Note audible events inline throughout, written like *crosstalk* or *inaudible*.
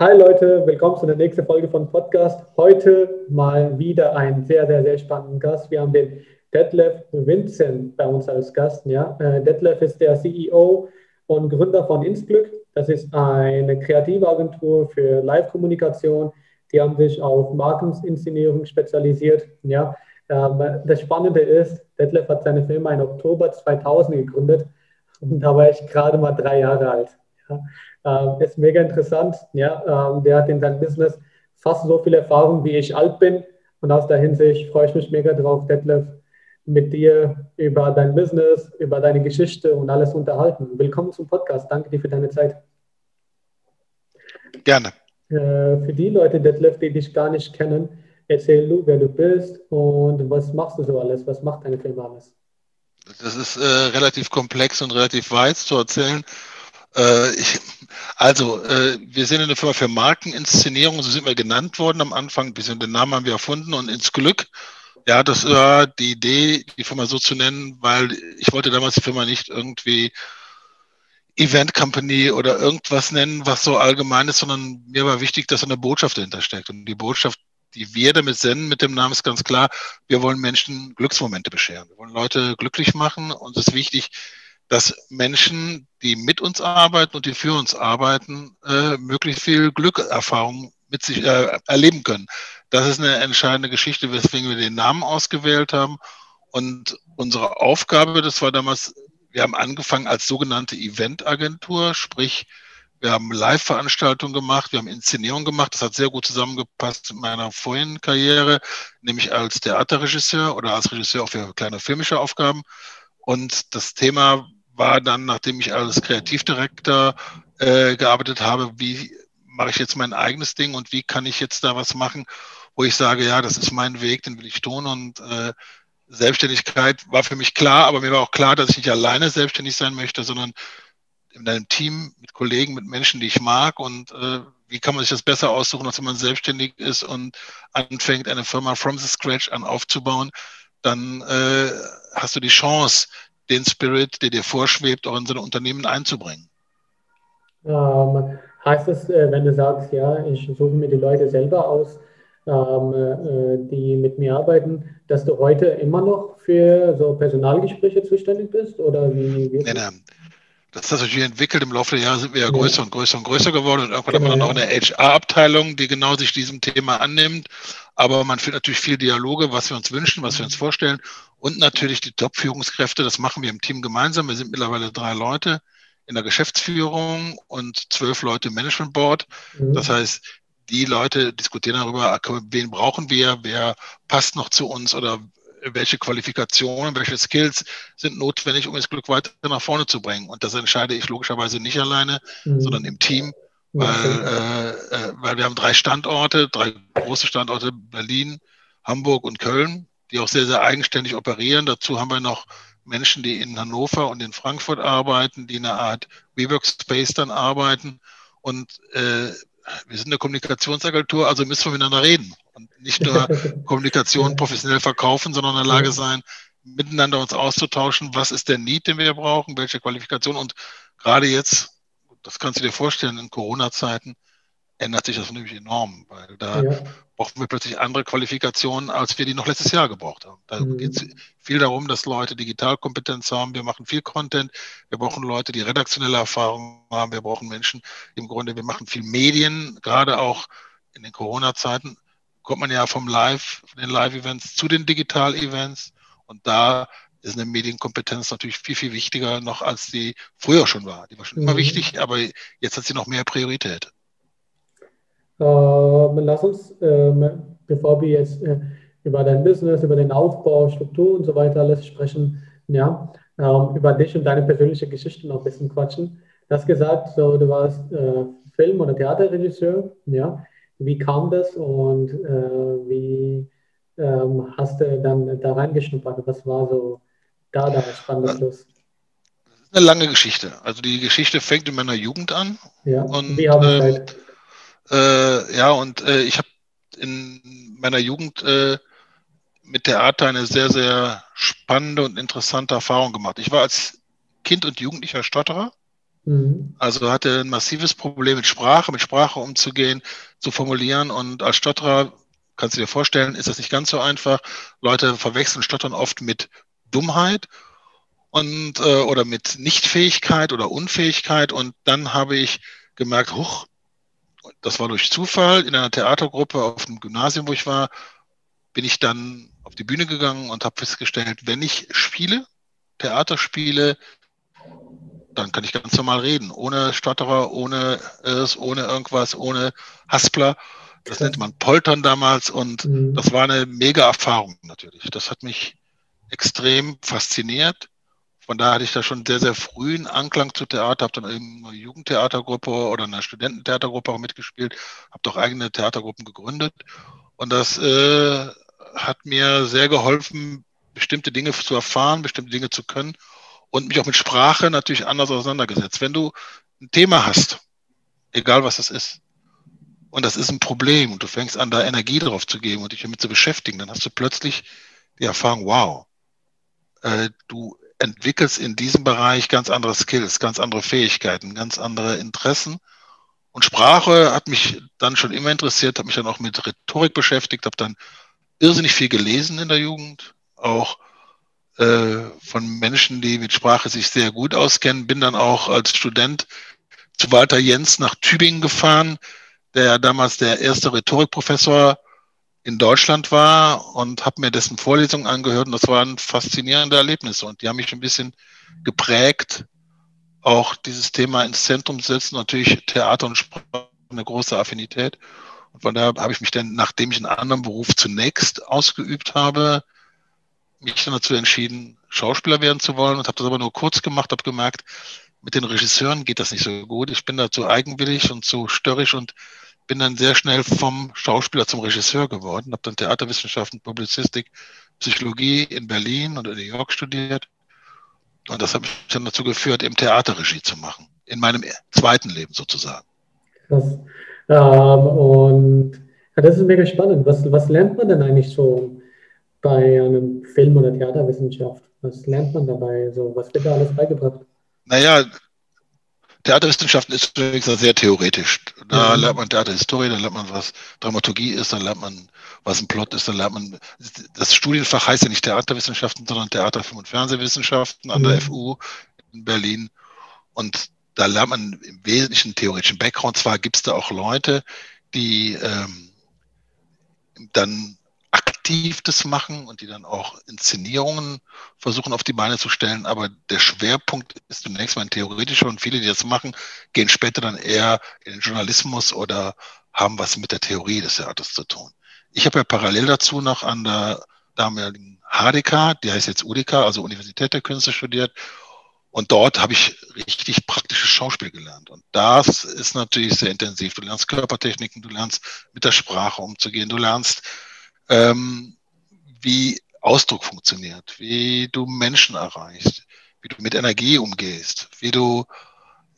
Hi Leute, willkommen zu der nächsten Folge von Podcast. Heute mal wieder einen sehr, sehr, sehr spannenden Gast. Wir haben den Detlef Vincent bei uns als Gast. Ja. Äh, Detlef ist der CEO und Gründer von Insglück. Das ist eine kreative Agentur für Live-Kommunikation. Die haben sich auf Markeninszenierung spezialisiert. Ja. Ähm, das Spannende ist, Detlef hat seine Firma im Oktober 2000 gegründet und da war ich gerade mal drei Jahre alt. Ja. Ähm, ist mega interessant. Ja. Ähm, der hat in seinem Business fast so viel Erfahrung, wie ich alt bin. Und aus der Hinsicht freue ich mich mega drauf, Detlef, mit dir über dein Business, über deine Geschichte und alles unterhalten. Willkommen zum Podcast. Danke dir für deine Zeit. Gerne. Äh, für die Leute, Detlef, die dich gar nicht kennen, erzähl du, wer du bist und was machst du so alles? Was macht deine Firma alles? Das ist äh, relativ komplex und relativ weit zu erzählen. Äh, ich, also, äh, wir sind eine Firma für Markeninszenierung, so sind wir genannt worden am Anfang. Den Namen haben wir erfunden und ins Glück ja, das war die Idee, die Firma so zu nennen, weil ich wollte damals die Firma nicht irgendwie Event Company oder irgendwas nennen, was so allgemein ist, sondern mir war wichtig, dass eine Botschaft dahinter steckt. Und die Botschaft, die wir damit senden mit dem Namen ist ganz klar, wir wollen Menschen Glücksmomente bescheren. Wir wollen Leute glücklich machen. und es ist wichtig, dass Menschen, die mit uns arbeiten und die für uns arbeiten, äh, möglichst viel Glückerfahrung mit sich äh, erleben können. Das ist eine entscheidende Geschichte, weswegen wir den Namen ausgewählt haben. Und unsere Aufgabe, das war damals, wir haben angefangen als sogenannte Eventagentur, sprich, wir haben Live-Veranstaltungen gemacht, wir haben Inszenierungen gemacht. Das hat sehr gut zusammengepasst mit meiner vorigen Karriere, nämlich als Theaterregisseur oder als Regisseur auch für kleine filmische Aufgaben. Und das Thema war dann, nachdem ich als Kreativdirektor äh, gearbeitet habe, wie mache ich jetzt mein eigenes Ding und wie kann ich jetzt da was machen, wo ich sage, ja, das ist mein Weg, den will ich tun. Und äh, Selbstständigkeit war für mich klar, aber mir war auch klar, dass ich nicht alleine selbstständig sein möchte, sondern in einem Team mit Kollegen, mit Menschen, die ich mag. Und äh, wie kann man sich das besser aussuchen, als wenn man selbstständig ist und anfängt, eine Firma from the scratch an aufzubauen, dann äh, hast du die Chance, den Spirit, der dir vorschwebt, auch in so ein Unternehmen einzubringen. Ähm, heißt das, äh, wenn du sagst, ja, ich suche mir die Leute selber aus, ähm, äh, die mit mir arbeiten, dass du heute immer noch für so Personalgespräche zuständig bist? Oder wie? wie nein, nein. Das hat sich entwickelt. Im Laufe der Jahre sind wir ja größer und größer und größer geworden. Und irgendwann genau, haben wir dann auch eine HR-Abteilung, die genau sich diesem Thema annimmt. Aber man führt natürlich viel Dialoge, was wir uns wünschen, was wir uns vorstellen. Und natürlich die Top-Führungskräfte. Das machen wir im Team gemeinsam. Wir sind mittlerweile drei Leute in der Geschäftsführung und zwölf Leute im Management Board. Mhm. Das heißt, die Leute diskutieren darüber, wen brauchen wir, wer passt noch zu uns oder welche Qualifikationen, welche Skills sind notwendig, um das Glück weiter nach vorne zu bringen. Und das entscheide ich logischerweise nicht alleine, mhm. sondern im Team, weil, äh, äh, weil wir haben drei Standorte, drei große Standorte, Berlin, Hamburg und Köln, die auch sehr, sehr eigenständig operieren. Dazu haben wir noch Menschen, die in Hannover und in Frankfurt arbeiten, die in einer Art WeWork Space dann arbeiten. Und äh, wir sind eine Kommunikationsagentur, also müssen wir miteinander reden und nicht nur *laughs* Kommunikation professionell verkaufen, sondern in der Lage sein, miteinander uns auszutauschen, was ist der Need, den wir brauchen, welche Qualifikation? Und gerade jetzt, das kannst du dir vorstellen, in Corona-Zeiten ändert sich das nämlich enorm, weil da ja. brauchen wir plötzlich andere Qualifikationen, als wir die noch letztes Jahr gebraucht haben. Da mhm. geht es viel darum, dass Leute Digitalkompetenz haben. Wir machen viel Content. Wir brauchen Leute, die redaktionelle Erfahrung haben. Wir brauchen Menschen, im Grunde, wir machen viel Medien, gerade auch in den Corona-Zeiten kommt man ja vom Live, von den Live-Events zu den Digital-Events und da ist eine Medienkompetenz natürlich viel, viel wichtiger noch, als die früher schon war. Die war schon mhm. immer wichtig, aber jetzt hat sie noch mehr Priorität. Äh, lass uns, äh, bevor wir jetzt äh, über dein Business, über den Aufbau, Struktur und so weiter alles sprechen, ja, ähm, über dich und deine persönliche Geschichte noch ein bisschen quatschen. Du hast gesagt, so, du warst Film- oder Theaterregisseur, ja. Wie kam das und äh, wie ähm, hast du dann da reingeschnuppert? Was war so da der spannende Schluss? Das ist eine lange Geschichte. Also die Geschichte fängt in meiner Jugend an. Ja, und, wie haben ähm, äh, ja, und äh, ich habe in meiner Jugend äh, mit Theater eine sehr, sehr spannende und interessante Erfahrung gemacht. Ich war als Kind und Jugendlicher Stotterer. Mhm. Also hatte ein massives Problem mit Sprache, mit Sprache umzugehen, zu formulieren. Und als Stotterer, kannst du dir vorstellen, ist das nicht ganz so einfach. Leute verwechseln Stottern oft mit Dummheit und äh, oder mit Nichtfähigkeit oder Unfähigkeit. Und dann habe ich gemerkt, huch, das war durch Zufall in einer Theatergruppe auf dem Gymnasium, wo ich war, bin ich dann auf die Bühne gegangen und habe festgestellt, wenn ich spiele, Theater spiele, dann kann ich ganz normal reden, ohne Stotterer, ohne es, ohne irgendwas, ohne Haspler. Das nennt man Poltern damals und mhm. das war eine mega Erfahrung natürlich. Das hat mich extrem fasziniert. Von daher hatte ich da schon sehr, sehr früh einen Anklang zu Theater, habe dann in einer Jugendtheatergruppe oder einer Studententheatergruppe auch mitgespielt, habe doch eigene Theatergruppen gegründet. Und das äh, hat mir sehr geholfen, bestimmte Dinge zu erfahren, bestimmte Dinge zu können und mich auch mit Sprache natürlich anders auseinandergesetzt. Wenn du ein Thema hast, egal was das ist, und das ist ein Problem und du fängst an, da Energie drauf zu geben und dich damit zu beschäftigen, dann hast du plötzlich die Erfahrung, wow, äh, du entwickelst in diesem Bereich ganz andere Skills, ganz andere Fähigkeiten, ganz andere Interessen. Und Sprache hat mich dann schon immer interessiert, habe mich dann auch mit Rhetorik beschäftigt, habe dann irrsinnig viel gelesen in der Jugend, auch äh, von Menschen, die mit Sprache sich sehr gut auskennen. Bin dann auch als Student zu Walter Jens nach Tübingen gefahren, der damals der erste Rhetorikprofessor in Deutschland war und habe mir dessen Vorlesungen angehört und das waren faszinierende Erlebnisse und die haben mich ein bisschen geprägt, auch dieses Thema ins Zentrum zu setzen. Natürlich Theater und Sprache eine große Affinität. Und von daher habe ich mich dann, nachdem ich einen anderen Beruf zunächst ausgeübt habe, mich dann dazu entschieden, Schauspieler werden zu wollen und habe das aber nur kurz gemacht, habe gemerkt, mit den Regisseuren geht das nicht so gut. Ich bin da zu eigenwillig und zu störrisch und bin dann sehr schnell vom Schauspieler zum Regisseur geworden, habe dann Theaterwissenschaften, Publizistik, Psychologie in Berlin und in New York studiert. Und das hat mich dann dazu geführt, im Theaterregie zu machen, in meinem zweiten Leben sozusagen. Krass. Ähm, und ja, das ist mega spannend. Was, was lernt man denn eigentlich so bei einem Film- oder Theaterwissenschaft? Was lernt man dabei? So, was wird da alles beigebracht? Naja, Theaterwissenschaften ist übrigens sehr theoretisch. Da mhm. lernt man Theaterhistorie, dann lernt man, was Dramaturgie ist, dann lernt man, was ein Plot ist, dann lernt man, das Studienfach heißt ja nicht Theaterwissenschaften, sondern Theater, Film- und Fernsehwissenschaften an mhm. der FU in Berlin. Und da lernt man im Wesentlichen theoretischen Background. Zwar gibt es da auch Leute, die ähm, dann aktiv das machen und die dann auch Inszenierungen versuchen auf die Beine zu stellen. Aber der Schwerpunkt ist zunächst mal ein theoretischer und viele, die das machen, gehen später dann eher in den Journalismus oder haben was mit der Theorie des Theaters zu tun. Ich habe ja parallel dazu noch an der damaligen HDK, die heißt jetzt UDK, also Universität der Künste studiert. Und dort habe ich richtig praktisches Schauspiel gelernt. Und das ist natürlich sehr intensiv. Du lernst Körpertechniken, du lernst mit der Sprache umzugehen, du lernst ähm, wie Ausdruck funktioniert, wie du Menschen erreichst, wie du mit Energie umgehst, wie du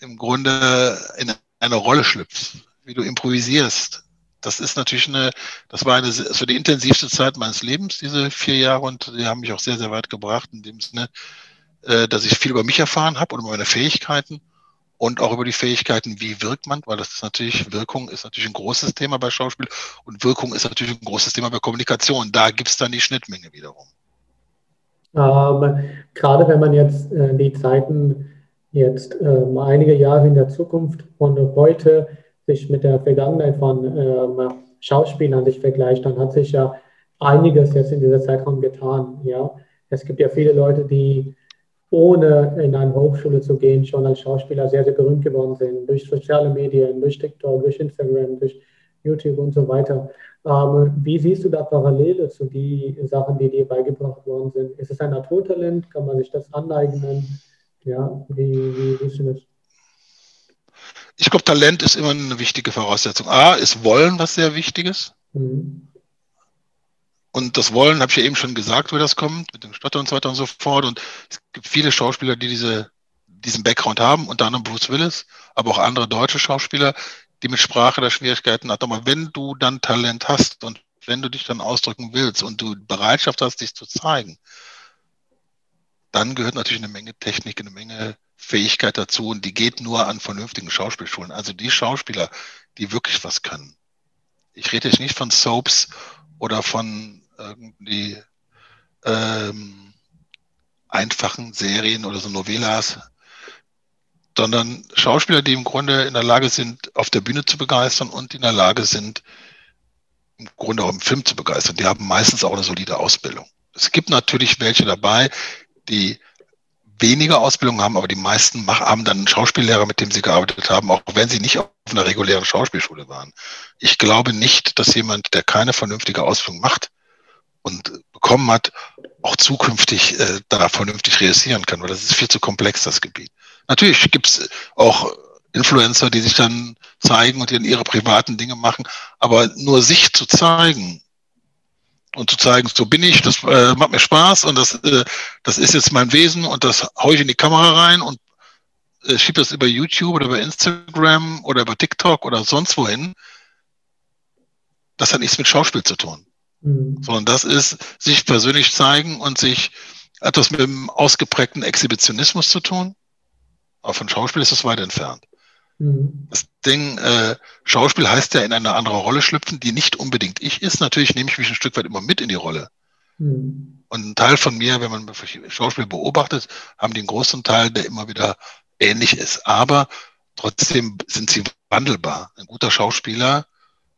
im Grunde in eine Rolle schlüpfst, wie du improvisierst. Das ist natürlich eine, das war eine, so die intensivste Zeit meines Lebens, diese vier Jahre, und die haben mich auch sehr, sehr weit gebracht, in dem Sinne, äh, dass ich viel über mich erfahren habe und über meine Fähigkeiten und auch über die Fähigkeiten, wie wirkt man, weil das ist natürlich, Wirkung ist natürlich ein großes Thema bei Schauspiel und Wirkung ist natürlich ein großes Thema bei Kommunikation. Da gibt es dann die Schnittmenge wiederum. Ähm, gerade wenn man jetzt äh, die Zeiten jetzt ähm, einige Jahre in der Zukunft und heute sich mit der Vergangenheit von ähm, Schauspielern sich vergleicht, dann hat sich ja einiges jetzt in dieser Zeitraum getan. Ja? Es gibt ja viele Leute, die ohne in eine Hochschule zu gehen, schon als Schauspieler sehr, sehr berühmt geworden sind, durch soziale Medien, durch TikTok, durch Instagram, durch YouTube und so weiter. Ähm, wie siehst du da Parallele zu den Sachen, die dir beigebracht worden sind? Ist es ein Naturtalent? Kann man sich das aneignen? Ja, wie, wie siehst du das? Ich glaube, Talent ist immer eine wichtige Voraussetzung. A, ist Wollen was sehr Wichtiges. Mhm. Und das Wollen, habe ich ja eben schon gesagt, wo das kommt, mit dem Stotter und so weiter und so fort. Und es gibt viele Schauspieler, die diese, diesen Background haben, unter anderem Bruce Willis, aber auch andere deutsche Schauspieler, die mit Sprache da Schwierigkeiten hatten. Aber wenn du dann Talent hast und wenn du dich dann ausdrücken willst und du Bereitschaft hast, dich zu zeigen, dann gehört natürlich eine Menge Technik, eine Menge Fähigkeit dazu und die geht nur an vernünftigen Schauspielschulen. Also die Schauspieler, die wirklich was können. Ich rede jetzt nicht von Soaps oder von irgendwie ähm, einfachen Serien oder so Novellas, sondern Schauspieler, die im Grunde in der Lage sind, auf der Bühne zu begeistern und in der Lage sind, im Grunde auch im Film zu begeistern. Die haben meistens auch eine solide Ausbildung. Es gibt natürlich welche dabei, die weniger Ausbildung haben, aber die meisten haben dann einen Schauspiellehrer, mit dem sie gearbeitet haben, auch wenn sie nicht auf einer regulären Schauspielschule waren. Ich glaube nicht, dass jemand, der keine vernünftige Ausbildung macht und bekommen hat, auch zukünftig äh, da vernünftig realisieren kann, weil das ist viel zu komplex, das Gebiet. Natürlich gibt es auch Influencer, die sich dann zeigen und ihre privaten Dinge machen, aber nur sich zu zeigen und zu zeigen, so bin ich, das äh, macht mir Spaß und das, äh, das ist jetzt mein Wesen und das haue ich in die Kamera rein und äh, schiebe das über YouTube oder über Instagram oder über TikTok oder sonst wohin. Das hat nichts mit Schauspiel zu tun. Mhm. Sondern das ist sich persönlich zeigen und sich etwas mit dem ausgeprägten Exhibitionismus zu tun. Aber von Schauspiel ist es weit entfernt. Mhm. Das Ding, äh, Schauspiel heißt ja in eine andere Rolle schlüpfen, die nicht unbedingt ich ist. Natürlich nehme ich mich ein Stück weit immer mit in die Rolle. Mhm. Und ein Teil von mir, wenn man Schauspiel beobachtet, haben die einen großen Teil, der immer wieder ähnlich ist. Aber trotzdem sind sie wandelbar. Ein guter Schauspieler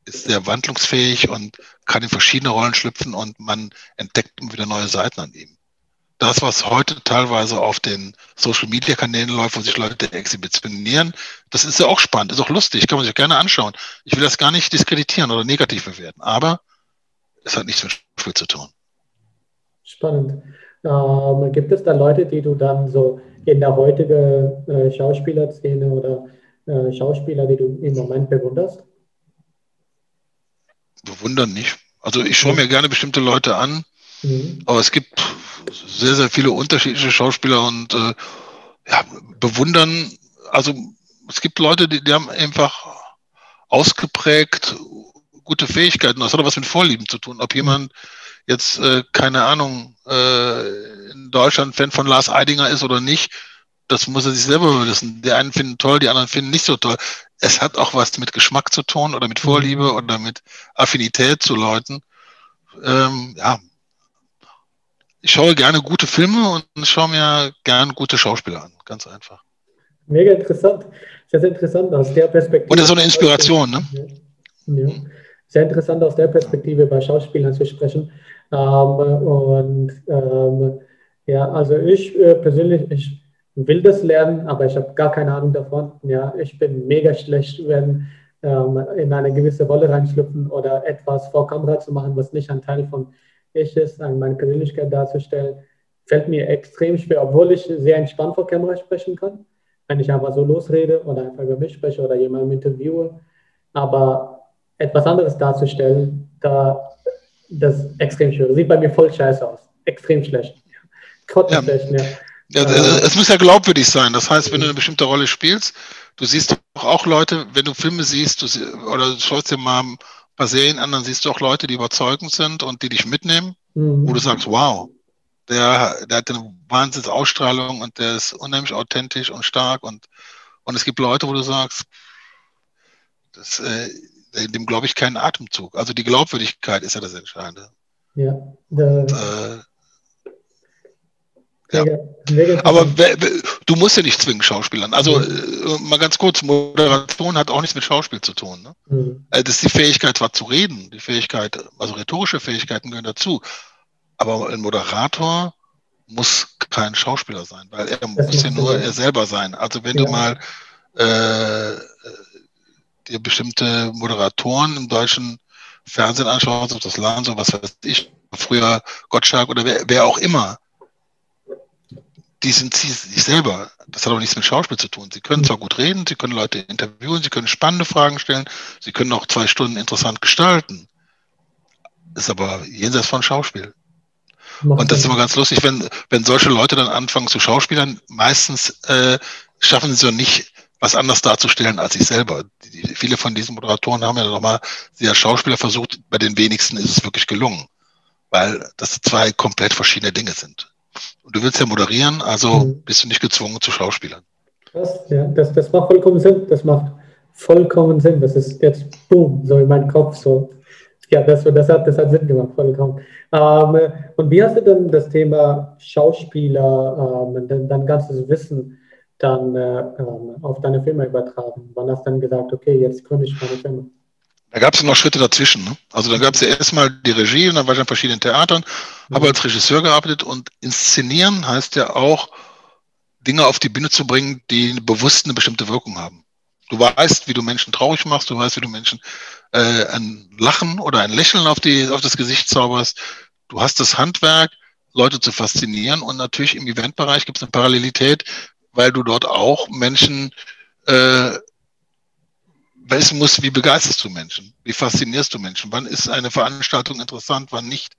ist sehr wandlungsfähig und kann in verschiedene Rollen schlüpfen und man entdeckt wieder neue Seiten an ihm das, was heute teilweise auf den Social Media Kanälen läuft, wo sich Leute exhibitionieren, das ist ja auch spannend, ist auch lustig, kann man sich gerne anschauen. Ich will das gar nicht diskreditieren oder negativ bewerten, aber es hat nichts mit Spiel zu tun. Spannend. Ähm, gibt es da Leute, die du dann so in der heutigen äh, Schauspielerszene oder äh, Schauspieler, die du im Moment bewunderst? Bewundern nicht. Also ich schaue mir gerne bestimmte Leute an, mhm. aber es gibt sehr, sehr viele unterschiedliche Schauspieler und äh, ja, bewundern. Also es gibt Leute, die, die haben einfach ausgeprägt gute Fähigkeiten. Das hat auch was mit Vorlieben zu tun. Ob jemand jetzt, äh, keine Ahnung, äh, in Deutschland Fan von Lars Eidinger ist oder nicht, das muss er sich selber wissen. Die einen finden toll, die anderen finden nicht so toll. Es hat auch was mit Geschmack zu tun oder mit Vorliebe mhm. oder mit Affinität zu Leuten. Ähm, ja, ich schaue gerne gute Filme und schaue mir gerne gute Schauspieler an. Ganz einfach. Mega interessant. Sehr, interessant aus der Perspektive. Ist so eine Inspiration, ne? Ja. ja. Sehr interessant aus der Perspektive bei Schauspielern zu sprechen. Ähm, und ähm, ja, also ich äh, persönlich, ich will das lernen, aber ich habe gar keine Ahnung davon. Ja, ich bin mega schlecht, wenn ähm, in eine gewisse Rolle reinschlüpfen oder etwas vor Kamera zu machen, was nicht ein Teil von ich ist, meine Persönlichkeit darzustellen, fällt mir extrem schwer, obwohl ich sehr entspannt vor Kamera sprechen kann. Wenn ich einfach so losrede oder einfach über mich spreche oder jemanden interviewe. Aber etwas anderes darzustellen, da, das ist extrem schwer. Sieht bei mir voll scheiße aus. Extrem schlecht. Ja. schlecht, ja. Ja, es muss ja glaubwürdig sein. Das heißt, wenn du eine bestimmte Rolle spielst, du siehst doch auch Leute, wenn du Filme siehst du, oder du schaust dir mal bei Serien an, dann siehst du auch Leute, die überzeugend sind und die dich mitnehmen, mhm. wo du sagst, wow, der, der hat eine Wahnsinns Ausstrahlung und der ist unheimlich authentisch und stark und, und es gibt Leute, wo du sagst, das, äh, dem glaube ich keinen Atemzug. Also die Glaubwürdigkeit ist ja das Entscheidende. Ja. Und, äh, ja. Aber du musst ja nicht zwingen Schauspielern. Also mhm. mal ganz kurz, Moderation hat auch nichts mit Schauspiel zu tun. Ne? Mhm. Äh, das ist die Fähigkeit, zwar zu reden, die Fähigkeit, also rhetorische Fähigkeiten gehören dazu. Aber ein Moderator muss kein Schauspieler sein, weil er das muss ja nur er selber sein. Also wenn ja. du mal äh, dir bestimmte Moderatoren im deutschen Fernsehen anschaust, auf das Land, so was weiß ich, früher Gottschalk oder wer, wer auch immer, die sind sie sich selber. Das hat aber nichts mit Schauspiel zu tun. Sie können zwar gut reden, sie können Leute interviewen, sie können spannende Fragen stellen, sie können auch zwei Stunden interessant gestalten. Ist aber jenseits von Schauspiel. Und das ist immer ganz lustig, wenn, wenn solche Leute dann anfangen zu Schauspielern, meistens äh, schaffen sie so nicht, was anders darzustellen als sich selber. Die, viele von diesen Moderatoren haben ja nochmal sie als Schauspieler versucht, bei den wenigsten ist es wirklich gelungen, weil das zwei komplett verschiedene Dinge sind. Und du willst ja moderieren, also mhm. bist du nicht gezwungen zu Schauspielern. Krass, ja, das, das macht vollkommen Sinn. Das macht vollkommen Sinn. Das ist jetzt boom, so in meinem Kopf so. Ja, das, das, hat, das hat Sinn gemacht, vollkommen. Ähm, und wie hast du dann das Thema Schauspieler, ähm, dein, dein ganzes Wissen dann äh, ähm, auf deine Firma übertragen? Wann hast du dann gesagt, okay, jetzt gründe ich meine Firma? Da gab es noch Schritte dazwischen. Ne? Also da gab es ja erstmal die Regie und dann war ich in verschiedenen Theatern, mhm. habe als Regisseur gearbeitet und inszenieren heißt ja auch, Dinge auf die Bühne zu bringen, die bewusst eine bestimmte Wirkung haben. Du weißt, wie du Menschen traurig machst, du weißt, wie du Menschen äh, ein Lachen oder ein Lächeln auf, die, auf das Gesicht zauberst. Du hast das Handwerk, Leute zu faszinieren und natürlich im Eventbereich gibt es eine Parallelität, weil du dort auch Menschen äh, wissen musst, wie begeisterst du Menschen, wie faszinierst du Menschen, wann ist eine Veranstaltung interessant, wann nicht.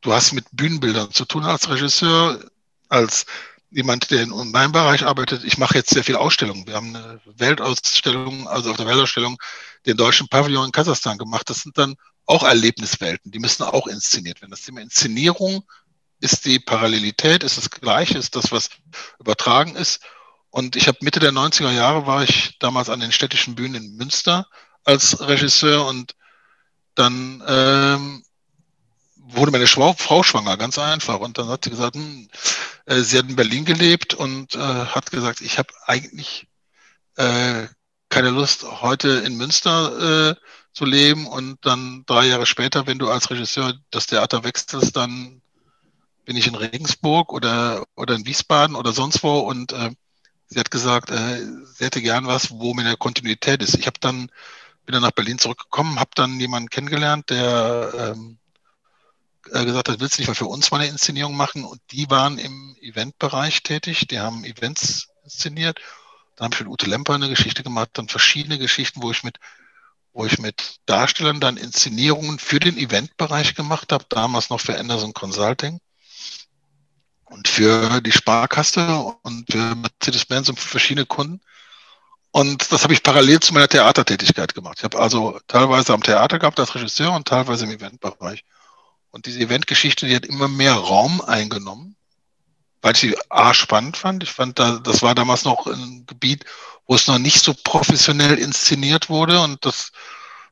Du hast mit Bühnenbildern zu tun als Regisseur, als jemand, der in meinem Bereich arbeitet. Ich mache jetzt sehr viel Ausstellungen. Wir haben eine Weltausstellung, also auf der Weltausstellung den deutschen Pavillon in Kasachstan gemacht. Das sind dann auch Erlebniswelten, die müssen auch inszeniert werden. Das Thema Inszenierung ist die Parallelität, ist das Gleiche, ist das, was übertragen ist. Und ich habe Mitte der 90er Jahre war ich damals an den städtischen Bühnen in Münster als Regisseur und dann ähm, wurde meine Frau schwanger, ganz einfach. Und dann hat sie gesagt, hm, äh, sie hat in Berlin gelebt und äh, hat gesagt, ich habe eigentlich äh, keine Lust, heute in Münster äh, zu leben und dann drei Jahre später, wenn du als Regisseur das Theater wechselst, dann bin ich in Regensburg oder, oder in Wiesbaden oder sonst wo und äh, sie hat gesagt, äh, sie hätte gern was, wo mir eine Kontinuität ist. Ich habe dann bin dann nach Berlin zurückgekommen, habe dann jemanden kennengelernt, der ähm, äh, gesagt hat, willst du nicht mal für uns mal eine Inszenierung machen? Und die waren im Eventbereich tätig, die haben Events inszeniert. Dann habe ich mit Ute Lemper eine Geschichte gemacht, dann verschiedene Geschichten, wo ich mit, wo ich mit Darstellern dann Inszenierungen für den Eventbereich gemacht habe, damals noch für Anderson Consulting und für die Sparkasse und für Mercedes-Benz und für verschiedene Kunden. Und das habe ich parallel zu meiner Theatertätigkeit gemacht. Ich habe also teilweise am Theater gehabt als Regisseur und teilweise im Eventbereich. Und diese Eventgeschichte, die hat immer mehr Raum eingenommen, weil ich sie A spannend fand. Ich fand, da, das war damals noch ein Gebiet, wo es noch nicht so professionell inszeniert wurde. Und das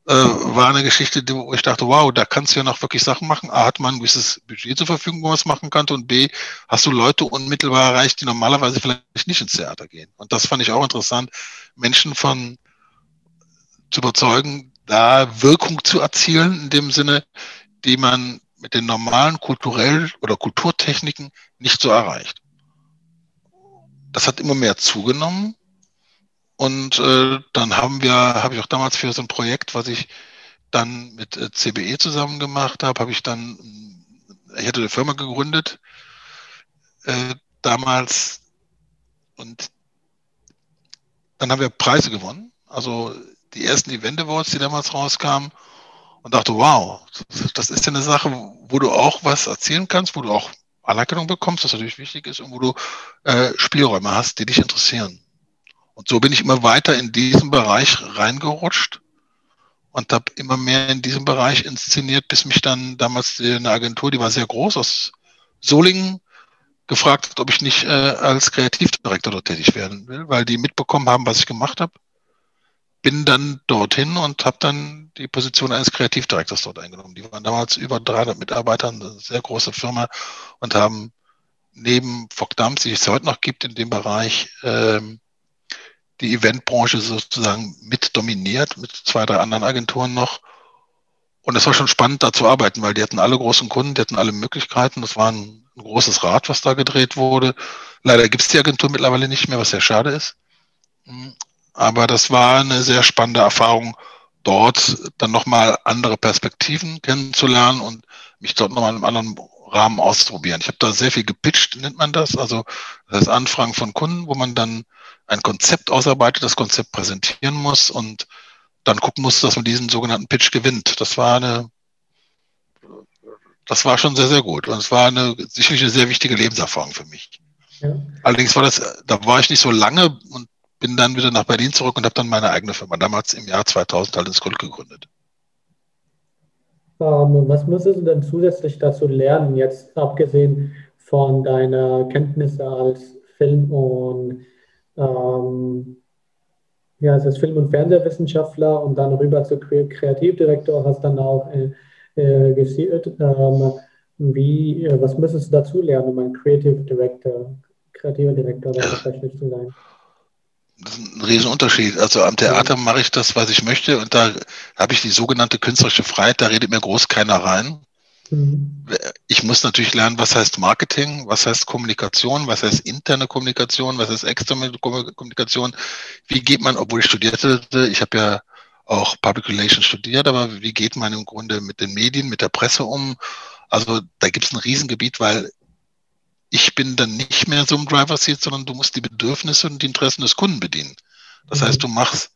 äh, war eine Geschichte, wo ich dachte, wow, da kannst du ja noch wirklich Sachen machen. A, hat man ein gewisses Budget zur Verfügung, wo man es machen konnte. Und B, hast du Leute unmittelbar erreicht, die normalerweise vielleicht nicht ins Theater gehen. Und das fand ich auch interessant, Menschen von zu überzeugen, da Wirkung zu erzielen, in dem Sinne, die man mit den normalen kulturellen oder Kulturtechniken nicht so erreicht. Das hat immer mehr zugenommen. Und äh, dann haben wir, habe ich auch damals für so ein Projekt, was ich dann mit äh, CBE zusammen gemacht habe, habe ich dann, ich hatte eine Firma gegründet äh, damals und dann haben wir Preise gewonnen. Also die ersten Event Awards, die damals rauskamen und dachte, wow, das ist ja eine Sache, wo du auch was erzählen kannst, wo du auch Anerkennung bekommst, was natürlich wichtig ist, und wo du äh, Spielräume hast, die dich interessieren. Und so bin ich immer weiter in diesen Bereich reingerutscht und habe immer mehr in diesem Bereich inszeniert, bis mich dann damals eine Agentur, die war sehr groß, aus Solingen, gefragt hat, ob ich nicht äh, als Kreativdirektor dort tätig werden will, weil die mitbekommen haben, was ich gemacht habe bin dann dorthin und habe dann die Position eines Kreativdirektors dort eingenommen. Die waren damals über 300 Mitarbeiter, eine sehr große Firma und haben neben Fogdams, die es heute noch gibt in dem Bereich, ähm, die Eventbranche sozusagen mit dominiert, mit zwei, drei anderen Agenturen noch. Und es war schon spannend, da zu arbeiten, weil die hatten alle großen Kunden, die hatten alle Möglichkeiten. Das war ein, ein großes Rad, was da gedreht wurde. Leider gibt es die Agentur mittlerweile nicht mehr, was sehr schade ist. Aber das war eine sehr spannende Erfahrung, dort dann nochmal andere Perspektiven kennenzulernen und mich dort nochmal in einem anderen Rahmen auszuprobieren. Ich habe da sehr viel gepitcht, nennt man das. Also das Anfragen von Kunden, wo man dann ein Konzept ausarbeitet, das Konzept präsentieren muss und dann gucken muss, dass man diesen sogenannten Pitch gewinnt. Das war eine, das war schon sehr, sehr gut. Und es war eine sicherlich eine sehr wichtige Lebenserfahrung für mich. Ja. Allerdings war das, da war ich nicht so lange und bin dann wieder nach Berlin zurück und habe dann meine eigene Firma damals im Jahr 2000 halt ins Gold gegründet. Ähm, was musstest du denn zusätzlich dazu lernen, jetzt abgesehen von deiner Kenntnisse als Film- und ähm, ja, als Film- und Fernsehwissenschaftler und dann rüber zu Kreativdirektor, hast dann auch äh, äh, gezielt. Ähm, wie, äh, was müsstest du dazu lernen, um ein Creative Director, kreativer Direktor tatsächlich zu sein? Das ist ein Riesenunterschied. Also am Theater mache ich das, was ich möchte und da habe ich die sogenannte künstlerische Freiheit, da redet mir groß keiner rein. Ich muss natürlich lernen, was heißt Marketing, was heißt Kommunikation, was heißt interne Kommunikation, was heißt externe Kommunikation. Wie geht man, obwohl ich studierte, ich habe ja auch Public Relations studiert, aber wie geht man im Grunde mit den Medien, mit der Presse um? Also da gibt es ein Riesengebiet, weil ich bin dann nicht mehr so im Driver Seat, sondern du musst die Bedürfnisse und die Interessen des Kunden bedienen. Das mhm. heißt, du machst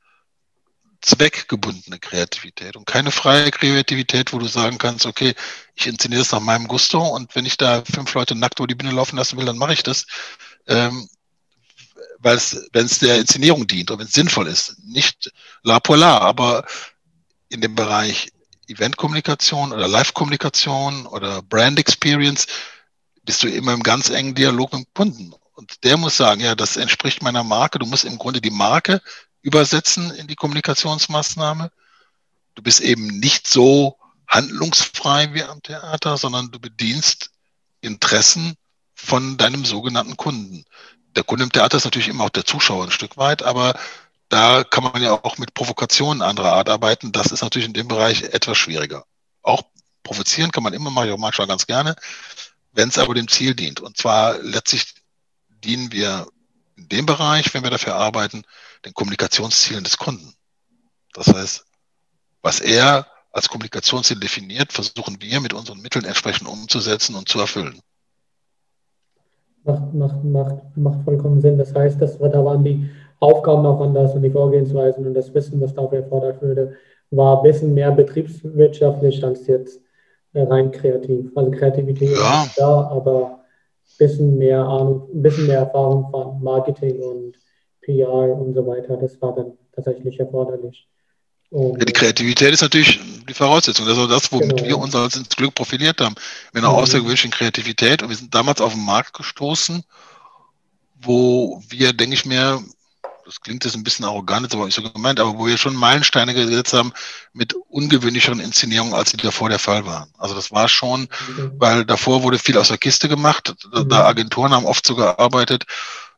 zweckgebundene Kreativität und keine freie Kreativität, wo du sagen kannst, okay, ich inszeniere es nach meinem Gusto und wenn ich da fünf Leute nackt über die Bühne laufen lassen will, dann mache ich das. Ähm, weil es, wenn es der Inszenierung dient und wenn es sinnvoll ist, nicht la polar, aber in dem Bereich Eventkommunikation oder Live-Kommunikation oder Brand Experience bist du immer im ganz engen Dialog mit dem Kunden. Und der muss sagen, ja, das entspricht meiner Marke. Du musst im Grunde die Marke übersetzen in die Kommunikationsmaßnahme. Du bist eben nicht so handlungsfrei wie am Theater, sondern du bedienst Interessen von deinem sogenannten Kunden der Kunde im Theater ist natürlich immer auch der Zuschauer ein Stück weit, aber da kann man ja auch mit Provokationen anderer Art arbeiten. Das ist natürlich in dem Bereich etwas schwieriger. Auch provozieren kann man immer, mache ich auch manchmal ganz gerne, wenn es aber dem Ziel dient. Und zwar letztlich dienen wir in dem Bereich, wenn wir dafür arbeiten, den Kommunikationszielen des Kunden. Das heißt, was er als Kommunikationsziel definiert, versuchen wir mit unseren Mitteln entsprechend umzusetzen und zu erfüllen macht, macht, macht, macht vollkommen Sinn. Das heißt, dass, da waren die Aufgaben auch anders und die Vorgehensweisen und das Wissen, was dafür erfordert würde, war ein bisschen mehr betriebswirtschaftlich als jetzt äh, rein kreativ. Also Kreativität ja. ist da, aber bisschen mehr Ahnung, ein bisschen mehr Erfahrung von Marketing und PR und so weiter, das war dann tatsächlich erforderlich. Und, die Kreativität ist natürlich die Voraussetzung. Das ist das, womit genau. wir uns als ins Glück profiliert haben. Mit einer mhm. außergewöhnlichen Kreativität. Und wir sind damals auf den Markt gestoßen, wo wir, denke ich mir, das klingt jetzt ein bisschen arrogant, ist aber nicht so gemeint, aber wo wir schon Meilensteine gesetzt haben mit ungewöhnlicheren Inszenierungen, als sie davor der Fall waren. Also das war schon, mhm. weil davor wurde viel aus der Kiste gemacht, da, mhm. Agenturen haben oft so gearbeitet,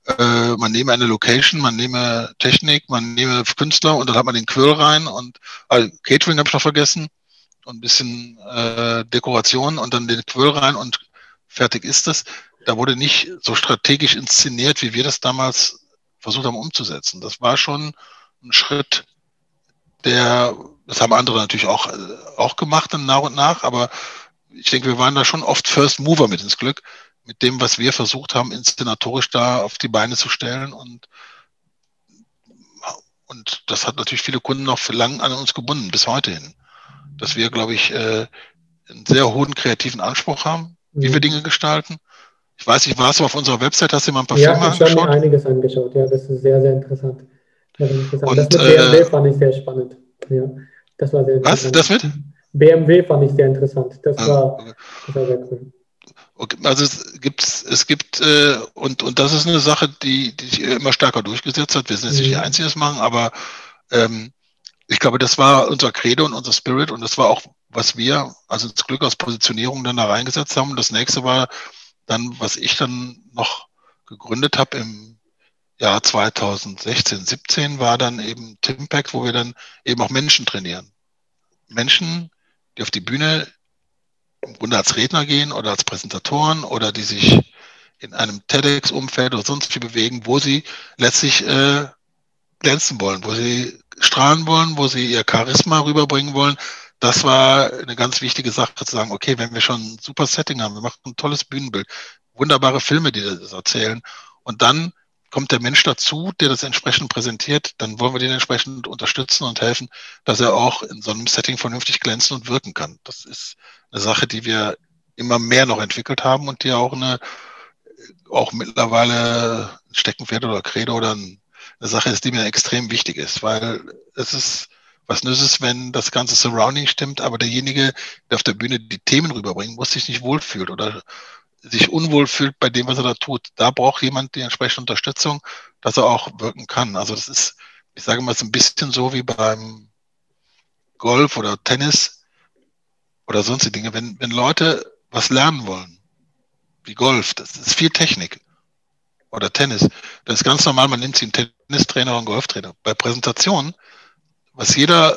äh, man nehme eine Location, man nehme Technik, man nehme Künstler und dann hat man den Quill rein und äh, Catering habe ich noch vergessen und ein bisschen äh, Dekoration und dann den Quill rein und fertig ist das. Da wurde nicht so strategisch inszeniert, wie wir das damals versucht haben umzusetzen. Das war schon ein Schritt, der, das haben andere natürlich auch, äh, auch gemacht dann nach und nach, aber ich denke, wir waren da schon oft First Mover mit ins Glück, mit dem, was wir versucht haben, inszenatorisch da auf die Beine zu stellen. Und, und das hat natürlich viele Kunden noch für lang an uns gebunden, bis heute hin. Dass wir, glaube ich, äh, einen sehr hohen kreativen Anspruch haben, wie mhm. wir Dinge gestalten. Ich weiß nicht, warst du auf unserer Website, hast du mal ein paar ja, Filme angeschaut? Ja, ich habe mir einiges angeschaut. Ja, das ist sehr, sehr interessant. Sehr interessant. Und, das mit BMW äh, fand ich sehr spannend. Ja, das war sehr interessant. Was? Das mit? BMW fand ich sehr interessant. Das, ah, war, das war sehr cool. Also es gibt, es gibt äh, und, und das ist eine Sache, die, die sich immer stärker durchgesetzt hat. Wir sind jetzt nicht die mhm. Einzigen, die das machen, aber ähm, ich glaube, das war unser Credo und unser Spirit und das war auch, was wir, also das Glück aus Positionierung dann da reingesetzt haben. Und das nächste war dann, was ich dann noch gegründet habe im Jahr 2016, 17, war dann eben Timpact, wo wir dann eben auch Menschen trainieren. Menschen, die auf die Bühne im Grunde als Redner gehen oder als Präsentatoren oder die sich in einem TEDx-Umfeld oder sonst wie bewegen, wo sie letztlich äh, glänzen wollen, wo sie strahlen wollen, wo sie ihr Charisma rüberbringen wollen. Das war eine ganz wichtige Sache zu sagen, okay, wenn wir schon ein super Setting haben, wir machen ein tolles Bühnenbild, wunderbare Filme, die das erzählen und dann kommt der Mensch dazu, der das entsprechend präsentiert, dann wollen wir den entsprechend unterstützen und helfen, dass er auch in so einem Setting vernünftig glänzen und wirken kann. Das ist eine Sache, die wir immer mehr noch entwickelt haben und die auch eine, auch mittlerweile ein Steckenpferd oder Credo oder eine Sache ist, die mir extrem wichtig ist, weil es ist, was nützt es, wenn das ganze Surrounding stimmt, aber derjenige, der auf der Bühne die Themen rüberbringt, muss sich nicht wohlfühlt oder sich unwohl fühlt bei dem, was er da tut. Da braucht jemand die entsprechende Unterstützung, dass er auch wirken kann. Also das ist, ich sage mal, ist ein bisschen so wie beim Golf oder Tennis oder sonstige Dinge. Wenn, wenn Leute was lernen wollen, wie Golf, das ist viel Technik oder Tennis. Das ist ganz normal, man nimmt sich einen Tennistrainer oder einen Golftrainer. Bei Präsentationen, was jeder,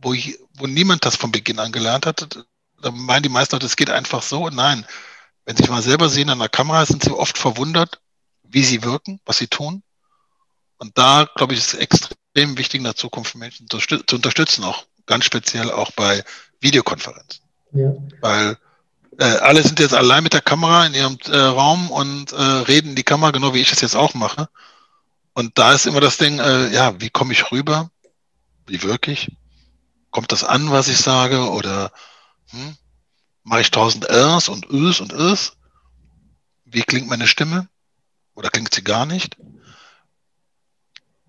wo, ich, wo niemand das von Beginn an gelernt hat, da meinen die meisten Leute, es geht einfach so. Nein, wenn sie sich mal selber sehen an der Kamera, sind sie oft verwundert, wie sie wirken, was sie tun. Und da, glaube ich, ist es extrem wichtig, in der Zukunft Menschen zu, zu unterstützen, auch ganz speziell auch bei Videokonferenzen. Ja. Weil äh, alle sind jetzt allein mit der Kamera in ihrem äh, Raum und äh, reden die Kamera, genau wie ich es jetzt auch mache. Und da ist immer das Ding, äh, ja, wie komme ich rüber? Wie wirklich? Kommt das an, was ich sage? Oder hm, mache ich tausend Rs und Ös und Is? Wie klingt meine Stimme? Oder klingt sie gar nicht?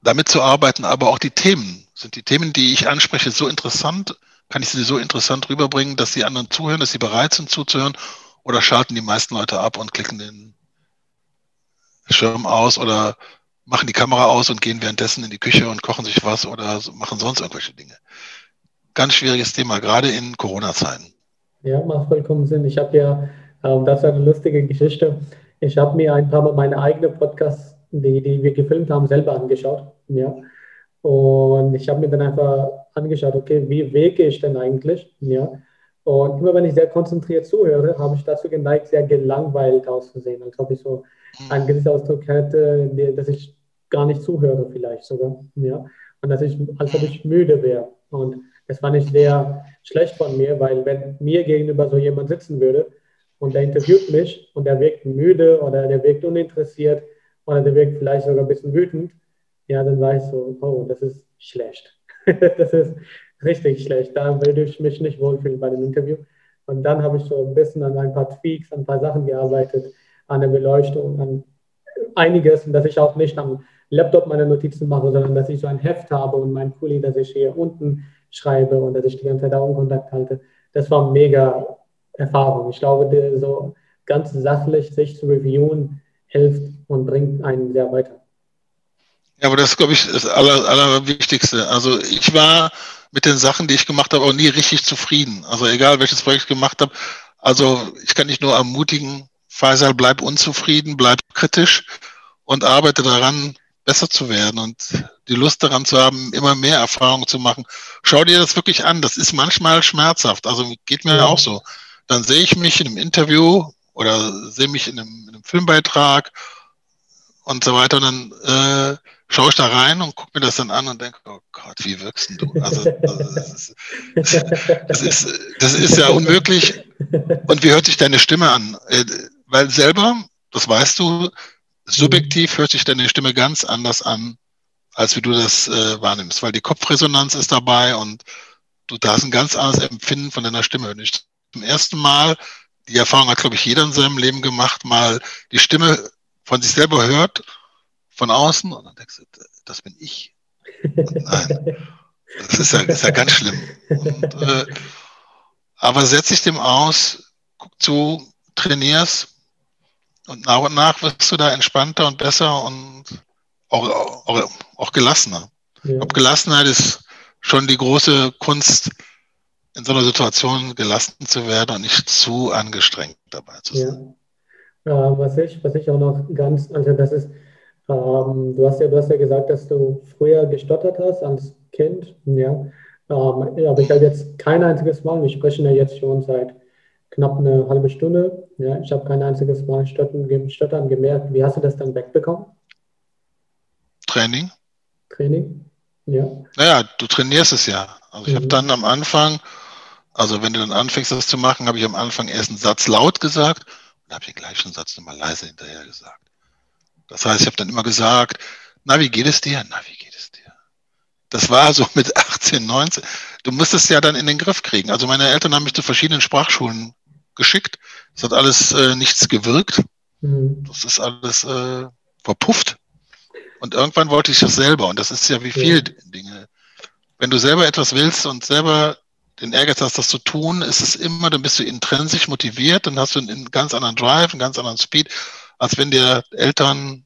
Damit zu arbeiten, aber auch die Themen. Sind die Themen, die ich anspreche, so interessant? Kann ich sie so interessant rüberbringen, dass die anderen zuhören, dass sie bereit sind zuzuhören? Oder schalten die meisten Leute ab und klicken den Schirm aus oder machen die Kamera aus und gehen währenddessen in die Küche und kochen sich was oder machen sonst irgendwelche Dinge? Ganz schwieriges Thema, gerade in Corona-Zeiten. Ja, macht vollkommen Sinn. Ich habe ja, ähm, das ist eine lustige Geschichte. Ich habe mir ein paar Mal meine eigenen Podcasts, die, die wir gefilmt haben, selber angeschaut. Ja. Und ich habe mir dann einfach angeschaut, okay, wie wege ich denn eigentlich? Ja. Und immer wenn ich sehr konzentriert zuhöre, habe ich dazu geneigt, sehr gelangweilt auszusehen, als ob ich so einen gewissen Ausdruck hätte, dass ich gar nicht zuhöre vielleicht sogar. Ja. Und dass ich, als ob ich müde wäre. Und das fand ich sehr schlecht von mir, weil wenn mir gegenüber so jemand sitzen würde und der interviewt mich und der wirkt müde oder der wirkt uninteressiert oder der wirkt vielleicht sogar ein bisschen wütend, ja, dann weiß ich so, oh, das ist schlecht. *laughs* das ist richtig schlecht. Da würde ich mich nicht wohlfühlen bei dem Interview. Und dann habe ich so ein bisschen an ein paar Tweaks, an ein paar Sachen gearbeitet, an der Beleuchtung, an einiges, dass ich auch nicht am Laptop meine Notizen mache, sondern dass ich so ein Heft habe und mein Kuli, dass ich hier unten schreibe und dass ich die ganze Zeit Augenkontakt halte. Das war mega Erfahrung. Ich glaube, so ganz sachlich sich zu reviewen hilft und bringt einen sehr weiter. Ja, aber das glaube ich, das Aller, Allerwichtigste. Also ich war mit den Sachen, die ich gemacht habe, auch nie richtig zufrieden. Also egal, welches Projekt ich gemacht habe. Also ich kann dich nur ermutigen, Faisal, bleib unzufrieden, bleib kritisch und arbeite daran, besser zu werden und die Lust daran zu haben, immer mehr Erfahrungen zu machen. Schau dir das wirklich an. Das ist manchmal schmerzhaft. Also geht mir ja. auch so. Dann sehe ich mich in einem Interview oder sehe mich in einem, in einem Filmbeitrag und so weiter. Und dann äh, schaue ich da rein und gucke mir das dann an und denke, oh Gott, wie wirkst denn du? Also, also das, ist, das, ist, das ist ja unmöglich. Und wie hört sich deine Stimme an? Äh, weil selber, das weißt du, subjektiv hört sich deine Stimme ganz anders an, als wie du das äh, wahrnimmst, weil die Kopfresonanz ist dabei und du da hast ein ganz anderes Empfinden von deiner Stimme. Und ich zum ersten Mal, die Erfahrung hat, glaube ich, jeder in seinem Leben gemacht, mal die Stimme von sich selber hört, von außen, und dann denkst du, das bin ich. nein, das ist ja, ist ja ganz schlimm. Und, äh, aber setz dich dem aus, guck zu, trainierst, und nach und nach wirst du da entspannter und besser und auch, auch, auch gelassener. Ja. Ob Gelassenheit ist schon die große Kunst, in so einer Situation gelassen zu werden und nicht zu angestrengt dabei zu sein. Ja. Äh, was, ich, was ich auch noch ganz, also das ist, ähm, du, hast ja, du hast ja gesagt, dass du früher gestottert hast als Kind, ja. Ähm, aber ich habe jetzt kein einziges Mal, wir sprechen ja jetzt schon seit knapp eine halbe Stunde. Ja, ich habe kein einziges Mal Stottern, Stottern gemerkt. Wie hast du das dann wegbekommen? Training. Training, ja. Naja, du trainierst es ja. Also ich mhm. habe dann am Anfang, also wenn du dann anfängst, das zu machen, habe ich am Anfang erst einen Satz laut gesagt und habe den gleichen Satz nochmal leise hinterher gesagt. Das heißt, ich habe dann immer gesagt, na, wie geht es dir? Na, wie geht es dir? Das war so mit *laughs* 18, 19. Du musst es ja dann in den Griff kriegen. Also meine Eltern haben mich zu verschiedenen Sprachschulen geschickt. Es hat alles äh, nichts gewirkt. Mhm. Das ist alles äh, verpufft. Und irgendwann wollte ich das selber. Und das ist ja wie viele ja. Dinge. Wenn du selber etwas willst und selber den Ehrgeiz hast, das zu tun, ist es immer, dann bist du intrinsisch motiviert, dann hast du einen ganz anderen Drive, einen ganz anderen Speed, als wenn dir Eltern,